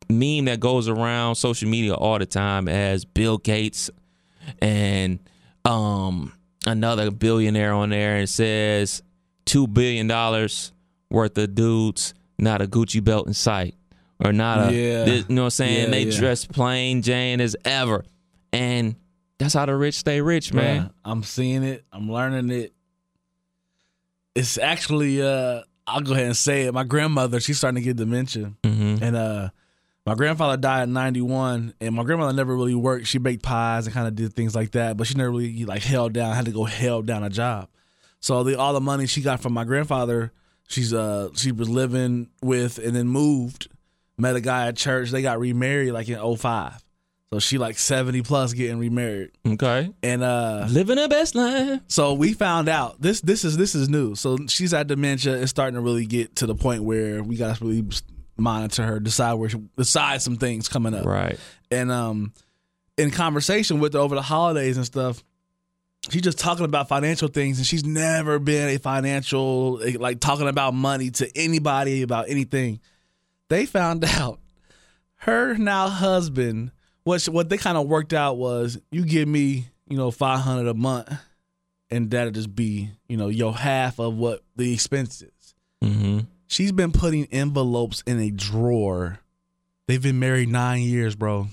meme that goes around social media all the time as Bill Gates and um another billionaire on there and says two billion dollars worth of dudes, not a Gucci belt in sight. Or not a Yeah. this- you know what I'm saying? Yeah, they yeah. dress plain Jane as ever. And that's how the rich stay rich, man. Yeah, I'm seeing it. I'm learning it. It's actually uh I'll go ahead and say it. My grandmother, she's starting to get dementia. Mm-hmm. And uh my grandfather died at 91 and my grandmother never really worked. She baked pies and kind of did things like that, but she never really like held down, had to go held down a job. So the all the money she got from my grandfather, she's uh she was living with and then moved, met a guy at church. They got remarried like in 05. So she like 70 plus getting remarried. Okay. And uh Living her best life. so we found out this this is this is new. So she's at dementia. It's starting to really get to the point where we got to really monitor her, decide where she, decide some things coming up. Right. And um, in conversation with her over the holidays and stuff, she's just talking about financial things, and she's never been a financial like talking about money to anybody about anything. They found (laughs) out her now husband. What what they kind of worked out was you give me you know five hundred a month, and that'll just be you know your half of what the expense is. Mm-hmm. She's been putting envelopes in a drawer. They've been married nine years, bro.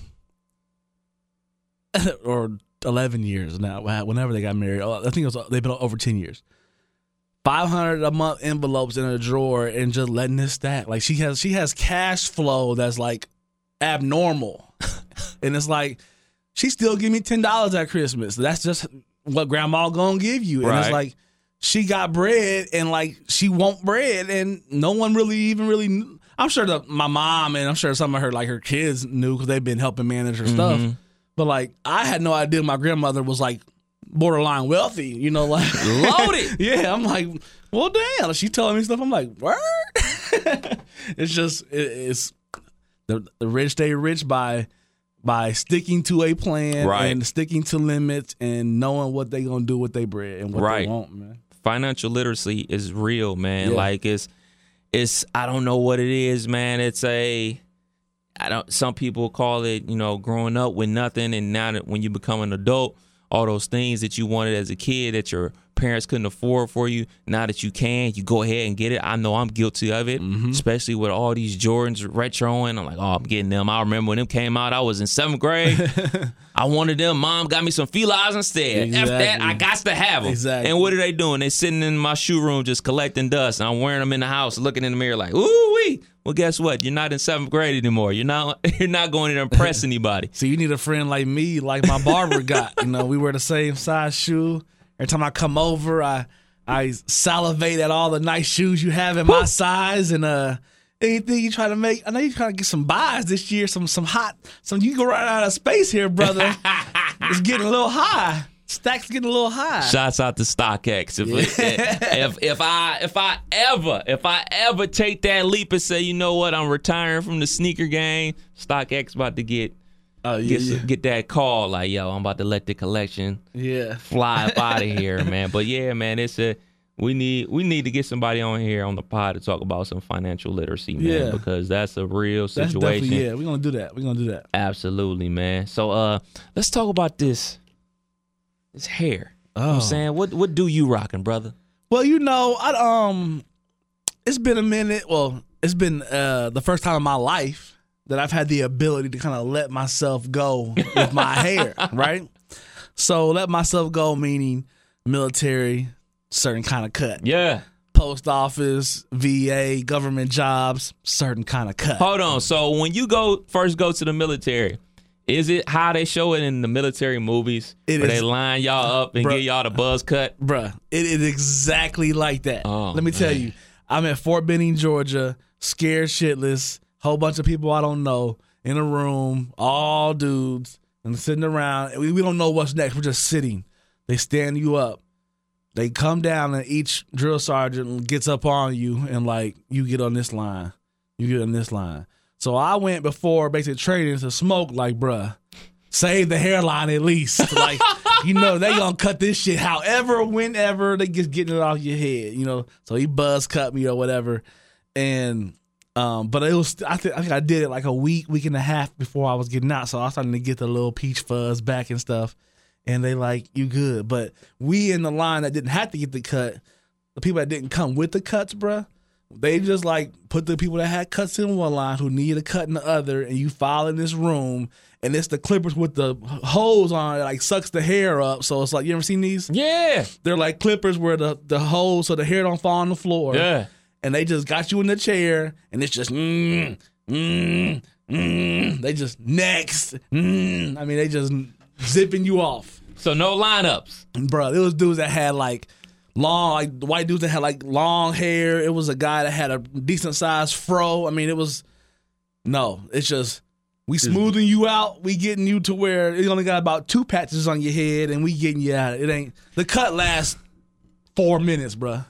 (laughs) or 11 years now, whenever they got married. Oh, I think it was, they've been over 10 years. 500 a month envelopes in a drawer and just letting it stack. Like she has, she has cash flow that's like abnormal. (laughs) and it's like, she still give me $10 at Christmas. That's just what grandma gonna give you. And it's like, she got bread and like she want bread and no one really even really kn- I'm sure that my mom and I'm sure some of her like her kids knew because they've been helping manage her stuff. Mm-hmm. But like I had no idea my grandmother was like borderline wealthy, you know, like (laughs) Loaded. (laughs) yeah, I'm like, well, damn. She telling me stuff. I'm like, word. (laughs) it's just it, it's the the rich stay rich by by sticking to a plan Right. and sticking to limits and knowing what they're gonna do with their bread and what Right. they want, man. financial literacy is real, man. Yeah. Like it's it's I don't know what it is, man. It's a I don't some people call it, you know, growing up with nothing and now that when you become an adult, all those things that you wanted as a kid that your parents couldn't afford for you, now that you can, you go ahead and get it. I know I'm guilty of it, Mm-hmm. especially with all these Jordans retroing. I'm like, oh, I'm getting them. I remember when them came out, I was in seventh grade. (laughs) I wanted them. Mom got me some Filas instead. F that, I got to have them. Exactly. And what are they doing? They sitting in my shoe room just collecting dust, and I'm wearing them in the house, looking in the mirror like, ooh wee. Well, guess what? You're not in seventh grade anymore. You're not. (laughs) You're not going to impress (laughs) anybody. So you need a friend like me, like my barber got. You know, we wear the same size shoe. Every time I come over, I I salivate at all the nice shoes you have in my size and uh anything you try to make. I know you're trying to get some buys this year, some some hot some you can right out of space here, brother. (laughs) it's getting a little high. Stacks getting a little high. Shouts out to StockX. If, (laughs) if if I if I ever if I ever take that leap and say, you know what, I'm retiring from the sneaker game, StockX about to get Oh yeah, get yeah. get that call like, yo, I'm about to let the collection yeah. fly up out of (laughs) here, man. But yeah, man, it's a we need we need to get somebody on here on the pod to talk about some financial literacy, man, Yeah. because that's a real That's situation. definitely yeah. We're gonna do that. We're gonna do that. Absolutely, man. So uh let's talk about this this hair. You know what Oh. I'm saying? What what do you rocking, brother? Well, you know, I um, it's been a minute. Well, it's been uh the first time in my life that I've had the ability to kind of let myself go with my (laughs) hair, right? So let myself go, meaning military, certain kind of cut, Yeah. post office, VA, government jobs, certain kind of cut. Hold on. So when you go first go to the military, is it how they show it in the military movies? It where is- they line y'all up and Bruh. get y'all the buzz cut? Bruh, it is exactly like that. Oh, Let me tell you, I'm at Fort Benning, Georgia, scared shitless, whole bunch of people I don't know in a room, all dudes, and sitting around. We, we don't know what's next. We're just sitting. They stand you up. They come down, and each drill sergeant gets up on you, and like, you get on this line, you get on this line. So I went before basic training to smoke, like, bruh, save the hairline at least. (laughs) Like, you know, they gonna cut this shit however, whenever they just getting it off your head, you know. So he buzz cut me or whatever. And um, but it was I think I think I did it like a week, week and a half before I was getting out. So I was starting to get the little peach fuzz back and stuff. And they like, you good. But we in the line that didn't have to get the cut, the people that didn't come with the cuts, bruh, they just like put the people that had cuts in one line who need a cut in the other, and you file in this room, and it's the clippers with the hose on it, that, like sucks the hair up. So it's like you ever seen these? Yeah. They're like clippers where the the hose so the hair don't fall on the floor. Yeah. And they just got you in the chair, and it's just mm, mm, mm. They just next. Mm. I mean, they just zipping you off So no lineups. bro. It was dudes that had like long, like white dudes that had like long hair. It was a guy that had a decent sized fro. I mean, it was no. It's just we smoothing you out. We getting you to where you only got about two patches on your head, and we getting you out. It ain't the cut lasts four minutes, bro.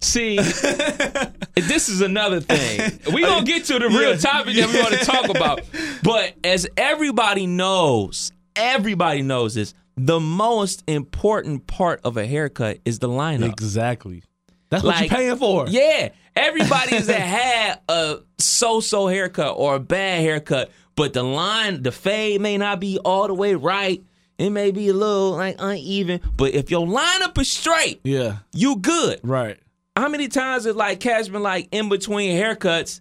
See, (laughs) this is another thing. (laughs) We gonna get to the real Yeah. topic that we want to talk about. But as everybody knows, everybody knows this. The most important part of a haircut is the lineup. Exactly. That's what you're paying for. Yeah, everybody's (laughs) that had a so-so haircut or a bad haircut, but the line, the fade may not be all the way right. It may be a little like uneven, but if your lineup is straight, Yeah. you good. Right. How many times has like Cash been like in between haircuts?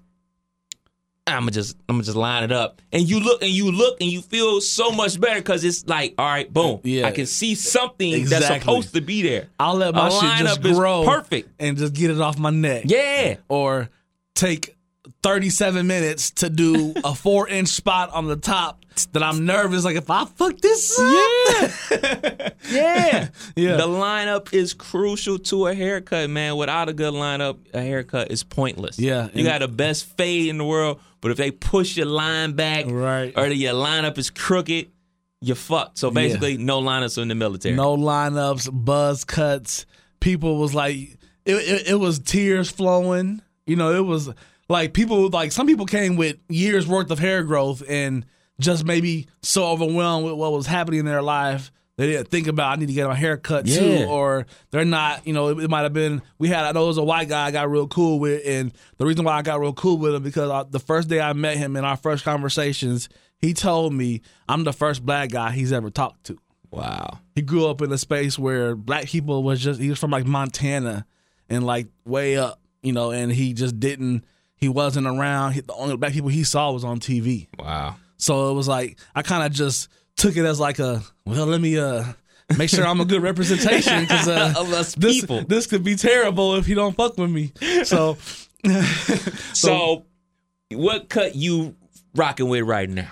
I'ma just I'ma just line it up, and you look and you look and you feel so much better because it's like, all right, boom, Yeah. I can see something that's supposed to be there. I'll let my A shit just is grow perfect. and just get it off my neck. Yeah, or take 37 minutes to do a four inch spot on the top that I'm nervous. Like, if I fuck this up, yeah, (laughs) yeah, Yeah. The lineup is crucial to a haircut, man. Without a good lineup, a haircut is pointless. Yeah, you got the best fade in the world, but if they push your line back, Right. or your lineup is crooked, you're fucked. So basically, no lineups in the military. no lineups, buzz cuts. People was like, it, it, it was tears flowing. You know, it was like people, like some people came with years worth of hair growth and just maybe so overwhelmed with what was happening in their life. They didn't think about I need to get my hair cut too, or they're not. You know, it, it might have been we had. I know it was a white guy I got real cool with, and the reason why I got real cool with him because I, the first day I met him in our first conversations, he told me I'm the first black guy he's ever talked to Wow. he grew up in a space where black people was just he was from like Montana and like way up, you know, and he just didn't he wasn't around. He, the only black people he saw was on TV. Wow. So it was like I kind of just took it as like a well, let me uh make sure I'm a good representation because uh, (laughs) Of us this people. this could be terrible if you don't fuck with me. (laughs) (laughs) So So, what cut you rocking with right now?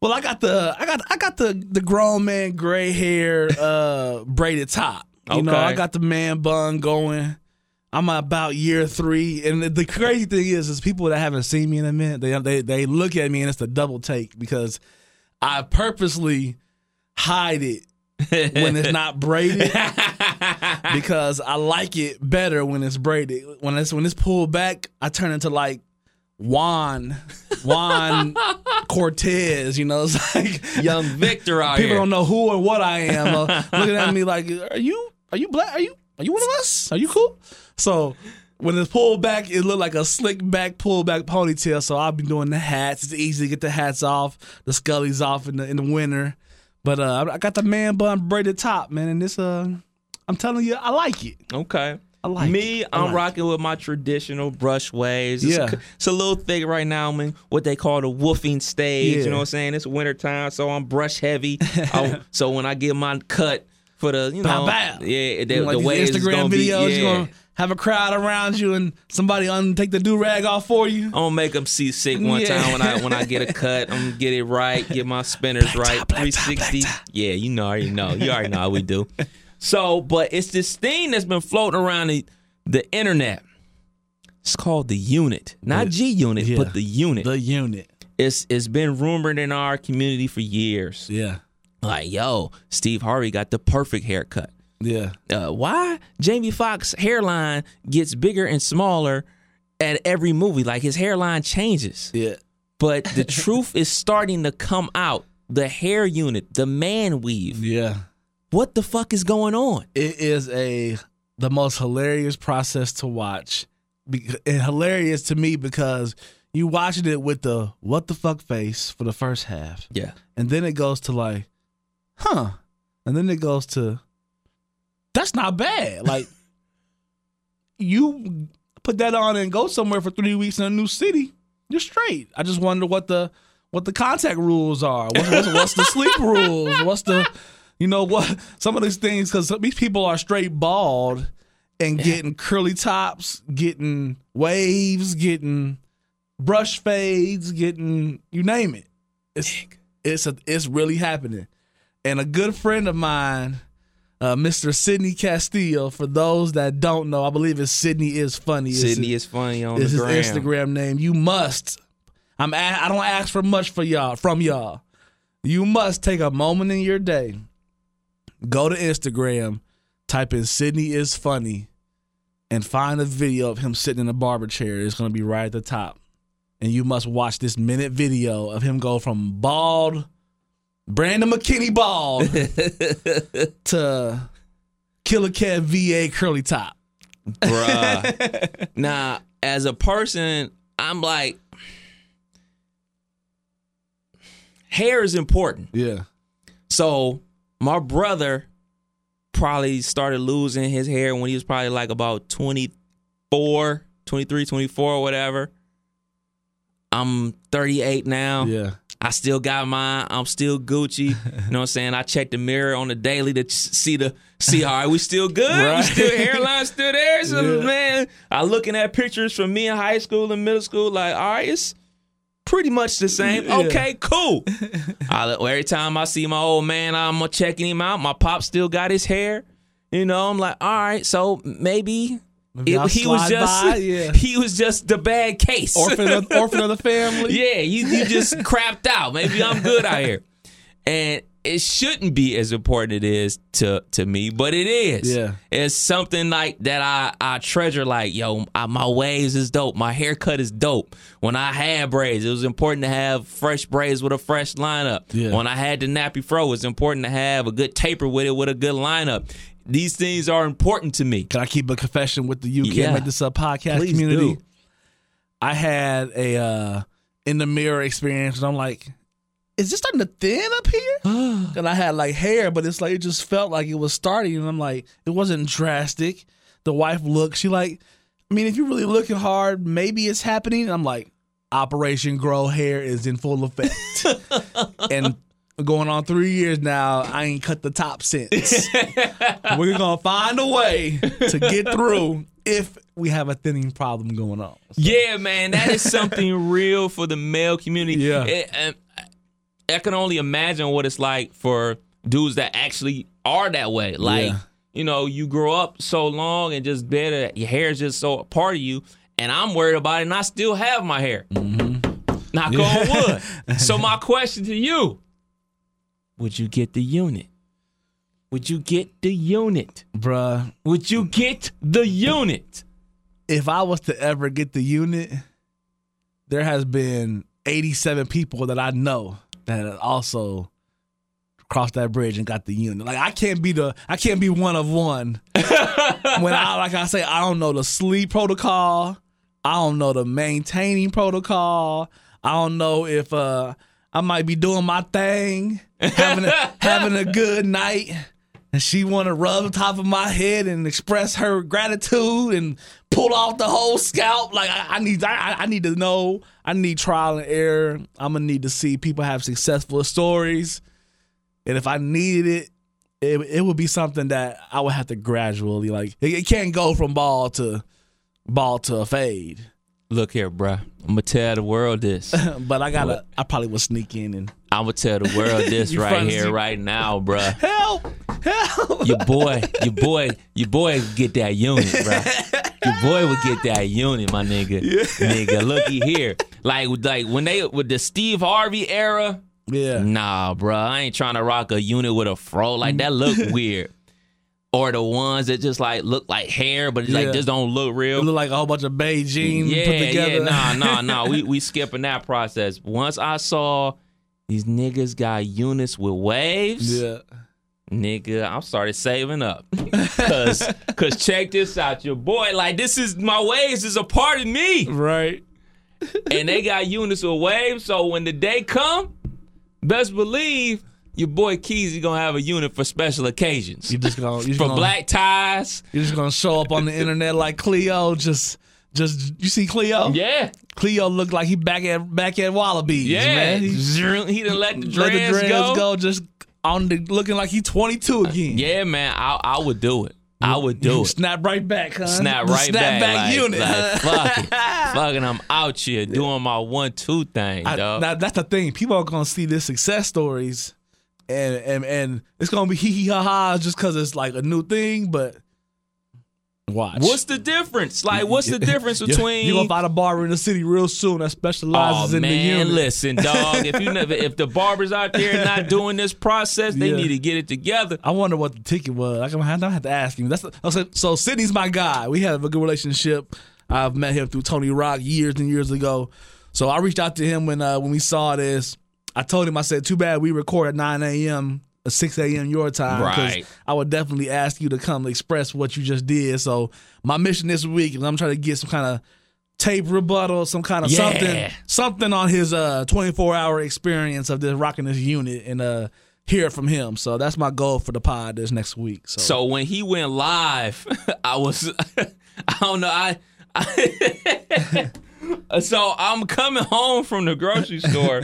Well, I got the I got I got the the grown man gray hair uh braided top. You know, I got the man bun going. I'm about year three, and the, the crazy thing is, is people that haven't seen me in a minute, they they they look at me and it's a double take because I purposely hide it when it's not braided (laughs) because I like it better when it's braided. When it's when it's pulled back, I turn into like Juan Juan (laughs) Cortez. You know, it's like Young Victor out people here. don't know who or what I am. Uh, (laughs) looking at me like, are you are you black? Are you are you one of us? Are you cool? So when it's pulled back, it looked like a slick back, pull back ponytail. So I've been doing the hats. It's easy to get the hats off, the scullies off in the in the winter. But uh, I got the man bun braided top, man, and this uh, I'm telling you, I like it. Okay. I like Me, it. I I'm like rocking with my traditional brush waves. It's, Yeah. a, it's a little thick right now. I'm in what they call the woofing stage. Yeah. You know what I'm saying? It's wintertime, so I'm brush heavy. I- (laughs) so when I get my cut for the, you know, Bow, bow. yeah, the, like the waves Instagram gonna be, videos, yeah. you're gonna have a crowd around you and somebody un take the do rag off for you. I'm gonna make them see sick one Yeah. time when I when I get a (laughs) cut. I'm gonna get it right, get my spinners right. 360. Yeah, you know, already know. You already know how we do. (laughs) So, but it's this thing that's been floating around the, the internet. It's called the unit, not G unit, yeah. but the unit. The unit, it's it's been rumored in our community for years. yeah, Like, yo, Steve Harvey got the perfect haircut. yeah. Uh, why Jamie Foxx hairline gets bigger and smaller at every movie? Like his hairline changes Yeah. but the (laughs) truth is starting to come out. The hair unit, the man weave. Yeah. What the fuck is going on? It is a the most hilarious process to watch. Be- And hilarious to me because you watching it with the what the fuck face for the first half. Yeah. And then it goes to like, huh. And then it goes to that's not bad. (laughs) Like you put that on and go somewhere for three weeks in a new city, you're straight. I just wonder what the what the contact rules are. What's, what's, what's the sleep (laughs) rules? What's the you know what some of these things because these people are straight bald and getting curly tops, getting waves, getting brush fades, getting you name it. It's it's a, it's really happening. And a good friend of mine, uh, Mr. Sydney Castillo, for those that don't know, I believe it's Sydney is funny. It's Sydney is funny on is the his gram. Instagram name. You must. I'm. A, I don't ask for much for y'all from y'all. You must take a moment in your day. Go to Instagram, type in Sydney is funny, and find a video of him sitting in a barber chair. It's gonna be right at the top, and you must watch this minute video of him go from bald, Brandon McKinney bald, (laughs) to Killer Cat VA curly top. Bruh. (laughs) now, as a person, I'm like, hair is important. Yeah. So my brother probably started losing his hair when he was probably like about 24, 23, 24 whatever. I'm 38 now. Yeah. I still got mine. I'm still Gucci. You know what I'm saying? I check the mirror on the daily to see the see all right, we still good. We Right. still hairline still there. So Yeah. man, I looking at pictures from me in high school and middle school, like, all right, it's pretty much the same. Yeah. Okay, cool. I, every time I see my old man, I'm checking him out. My pop still got his hair. You know, I'm like, all right, so maybe. It- he was just by, (laughs) yeah. he was just the bad case. Orphan of, (laughs) orphan of the family. Yeah, you you just (laughs) crapped out. Maybe I'm good out here. And it shouldn't be as important it is to to me, but it is. Yeah. It's something like that I I treasure. Like yo, I, my waves is dope. My haircut is dope. When I had braids, it was important to have fresh braids with a fresh lineup. Yeah. When I had the nappy fro, it's important to have a good taper with it with a good lineup. These things are important to me. Can I keep a confession with the Can't Yeah. Make This Up podcast Please community? do. I had a uh, in the mirror experience, and I'm like, is this starting to thin up here? (gasps) and I had like hair, but it's like it just felt like it was starting, and I'm like, it wasn't drastic. The wife looked, she like, I mean, if you're really looking hard, maybe it's happening. And I'm like, Operation Grow Hair is in full effect, (laughs) and going on three years now, I ain't cut the top since. (laughs) We're gonna find a way to get through if we have a thinning problem going on. Yeah, man, that is something (laughs) real for the male community. Yeah. It- and I can only imagine what it's like for dudes that actually are that way. Like, Yeah. you know, you grow up so long and just better, your hair is just so a part of you. And I'm worried about it, and I still have my hair. Mm-hmm. Knock on wood. (laughs) so my question to you: Would you get the unit? Would you get the unit? Bruh, Would you get the unit? if I was to ever get the unit, there has been 87 people that I know that also crossed that bridge and got the unit. Like I can't be the I can't be one of one. (laughs) when I like I say I don't know the sleep protocol. I don't know the maintaining protocol. I don't know if uh I might be doing my thing, having a, (laughs) having a good night, and she want to rub the top of my head and express her gratitude and pull off the whole scalp. Like I, I need, I, I need to know. I need trial and error. I'm gonna need to see people have successful stories, and if I needed it, it, it would be something that I would have to gradually like. It, it can't go from ball to ball to a fade. Look here, bruh. I'm gonna tell the world this. (laughs) But I gotta. I probably would sneak in and I'm gonna tell the world (laughs) this right here, seat. right now, bruh. (laughs) help, help. Your boy, your boy, your boy would get that unit, bruh. Your boy would get that unit, my nigga. Nigga, looky here. Like, like when they with the Steve Harvey era, Yeah. nah, bruh. I ain't trying to rock a unit with a fro. Like that look weird. Or the ones that just like look like hair, but it's Yeah. like just don't look real. It look like a whole bunch of Beijing yeah, put together. Yeah, nah, (laughs) nah, nah. We we skipping that process. Once I saw these niggas got units with waves, yeah. nigga, I'm started saving up. (laughs) Cause cause check this out, your boy. Like this is my waves is a part of me. Right. And they got units with waves. So when the day come, best believe your boy Keezy is gonna have a unit for special occasions. You just gonna you just (laughs) For gonna, black ties. You're just gonna show up on the (laughs) internet like Cleo. Just just you see Cleo. Yeah. Cleo looked like he back at back at Wallabees. Yeah. man. (laughs) He He done let the let the dreads go. go. Just on the looking like he 22 uh, again. Yeah, man, I I would do it. I would do You it. Snap right back, huh? Snap The right snap back, like, unit. like, fuck it, fucking, I'm out here doing my one-two thing, I, dog. now, that's the thing. People are gonna see the success stories, and and and it's gonna be hee hee ha ha just because it's like a new thing. But watch. what's the difference? Like, what's the (laughs) difference between? you gonna find a barber in the city real soon that Oh specializes in the man, unit. listen, dog. If you (laughs) never, if the barbers out there not doing this process, they Yeah. need to get it together. I wonder what the ticket was. Have, I'm gonna have to ask him. That's so, so. Sydney's my guy. We have a good relationship. I've met him through Tony Rock years and years ago. So I reached out to him when uh, when we saw this. I told him I said, "Too bad we record at 9 a.m. or 6 a.m. your time. Right. I would definitely ask you to come express what you just did. So my mission this week is I'm trying to get some kind of tape rebuttal, some kind of Yeah. something, something on his uh 24 hour experience of this rocking this unit and uh hear from him. So that's my goal for the pod this next week. So, So when he went live, (laughs) I was, (laughs) I don't know, I, I (laughs) so I'm coming home from the grocery store.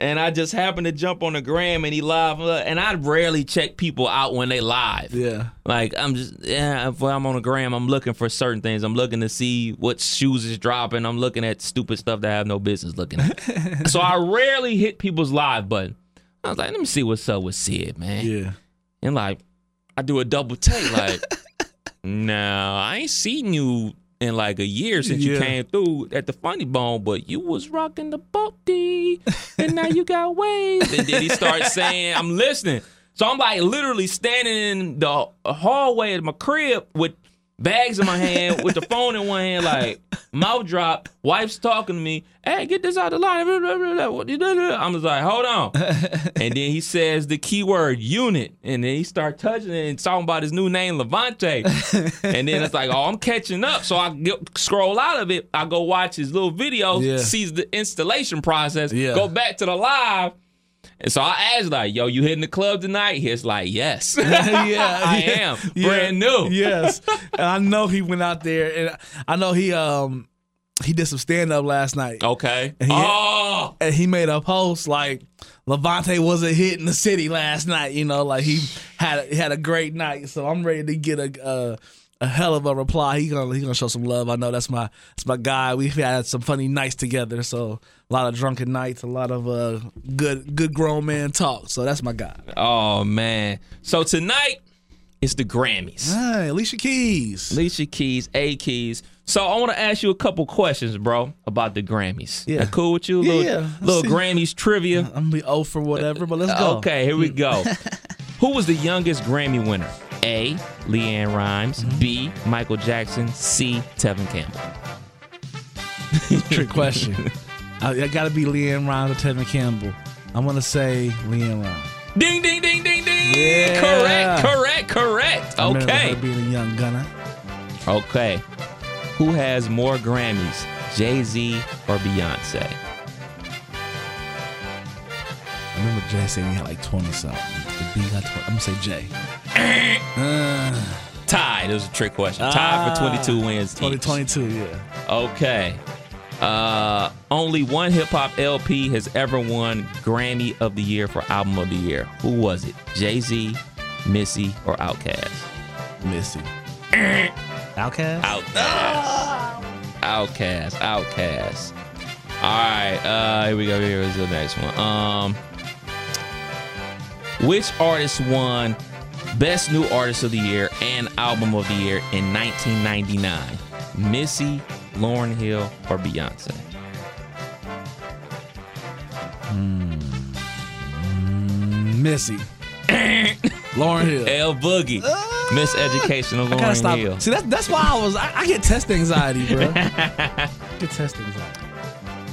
And I just happened to jump on the gram and he live, and I rarely check people out when they live. yeah, Like I'm just yeah, if I'm on the gram, I'm looking for certain things. I'm looking to see what shoes is dropping. I'm looking at stupid stuff that I have no business looking at. (laughs) so I rarely hit people's live button. I was like, let me see what's up with Sid, man. yeah. And like, I do a double take, like, (laughs) no, I ain't seen you in like a year since you came through at the Funny Bone, but you was rocking the boat and now you got waves. And then he starts (laughs) saying, "I'm listening." So I'm like literally standing in the hallway of my crib with bags in my hand, with the phone in one hand, like mouth drop. Wife's talking to me. Hey, get this out of the line. I'm just like, hold on. (laughs) and then he says the keyword unit, and then he start touching it and talking about his new name, Levante. and then it's like, oh, I'm catching up. So I get, scroll out of it. I go watch his little video, Yeah. sees the installation process, Yeah. go back to the live. And so I asked, like, yo, you hitting the club tonight? He's like, yes. (laughs) yeah, (laughs) I am. Brand new. Yes, (laughs) and I know he went out there, and I know he um he did some stand up last night, Okay. And he- oh, and he made a post like Levante wasn't hitting the city last night. You know, like he had he had a great night. So I'm ready to get a. a a hell of a reply. He gonna he gonna show some love. I know that's my that's my guy. We've had some funny nights together. So a lot of drunken nights, a lot of uh good good grown man talk. So that's my guy. oh, man. So tonight, it's the Grammys. Hey, Alicia Keys. Alicia Keys, A Keys. So I want to ask you a couple questions, bro, about the Grammys. Yeah. That cool with you? Yeah, little, yeah. Little. Grammys trivia. I'm gonna be O for whatever, but let's go. Okay, here we go. (laughs) Who was the youngest Grammy winner? A. LeAnn Rimes. Mm-hmm. B. Michael Jackson. C. Tevin Campbell. Trick question. (laughs) I, I gotta be LeAnn Rimes or Tevin Campbell. I'm gonna say LeAnn Rimes. Ding, ding, ding, ding, ding. Yeah. Correct, correct, correct. I Okay. her being a young gunner. Okay. Who has more Grammys, Jay Z or Beyonce? I remember Jay saying he had like 20 something. The B got 20. I'm gonna say Jay. Tied. It was a trick question. Ah. Tied for 22 wins. each. 2022, yeah. Okay. Uh, only one hip hop LP has ever won Grammy of the Year for Album of the Year. Who was it? Jay Z, Missy, or Outkast? Missy. (clears throat) Outcast? Outkast. Outkast. Outkast. All right. Uh, here we go. Here's the next one. Um, which artist won Best New Artist of the Year and Album of the Year in 1999? Missy, Lauryn Hill, or Beyonce? Hmm. Missy. (laughs) Lauryn Hill. L Boogie. Ah. Miseducation of I gotta Lauryn stop. Hill. See, that's that's why I was. I, I get test anxiety, bro. (laughs) Get test anxiety.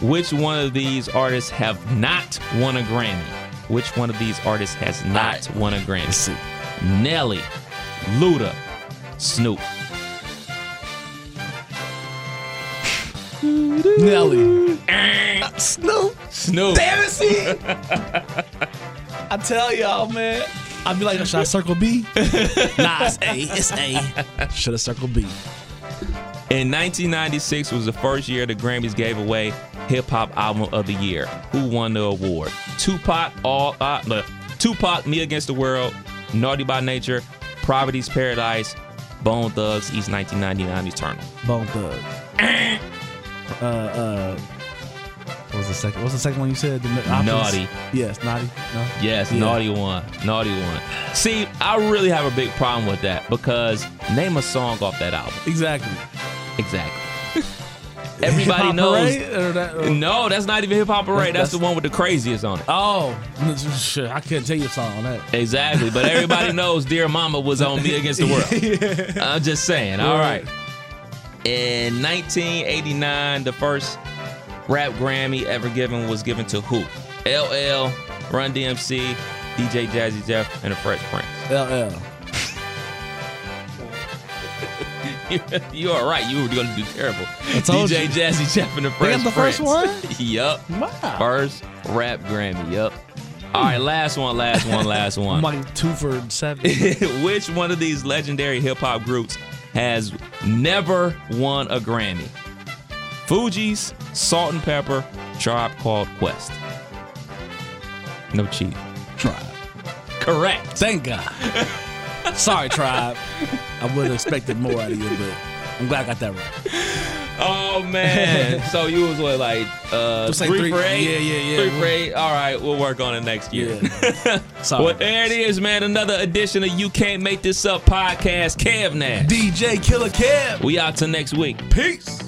Which one of these artists have not won a Grammy? Which one of these artists has not won a Grammy? Nelly, Luda, Snoop. Nelly. Snoop. Snoop. Damn it, see? (laughs) I tell y'all, man. I'd be like, should I circle B? (laughs) nah, it's A. It's A. Should have circled B. In 1996 was the first year the Grammys gave away Hip Hop Album of the Year. Who won the award? Tupac, all uh, no, Tupac, Me Against the World, Naughty by Nature, Poverty's Paradise, Bone Thugs, East 1999 Eternal. Bone Thug. (laughs) uh, uh, what was the second? What's the second one you said? The options? Naughty. Yes, naughty. No. Yes, Yeah. Naughty one. Naughty one. See, I really have a big problem with that because name a song off that album. Exactly. Exactly. (laughs) Everybody knows. That- No, that's not even Hip Hop Parade. That's, That's- the one with the craziest on it. Oh, shit! I couldn't tell you a song on that. Exactly. But everybody (laughs) knows Dear Mama was on Me Against the World. (laughs) I'm just saying. All right. In 1989, the first rap Grammy ever given was given to who? LL, Run DMC, DJ Jazzy Jeff, and the Fresh Prince. LL. (laughs) you are right. You were going to do terrible. DJ you. Jazzy Jeff and the Fresh Prince. They got the first one? (laughs) yup. Wow. First rap Grammy. Yup. All right, last one, last one, last (laughs) one. I'm two for seven. Which one of these legendary hip hop groups has never won a Grammy? Fugees, Salt and Pepper, Tribe Called Quest. No cheat. Tribe. Correct. Thank God. Sorry, Tribe. I would have expected more out of you, but I'm glad I got that right. Oh man! (laughs) so you was what like uh Just like three, three- for eight? yeah, yeah, yeah. Three for eight. All right, we'll work on it next year. (laughs) Sorry. well, there it is, man. Another edition of You Can't Make This Up podcast. Kev Nash. DJ Killer Kev. We out till next week. Peace.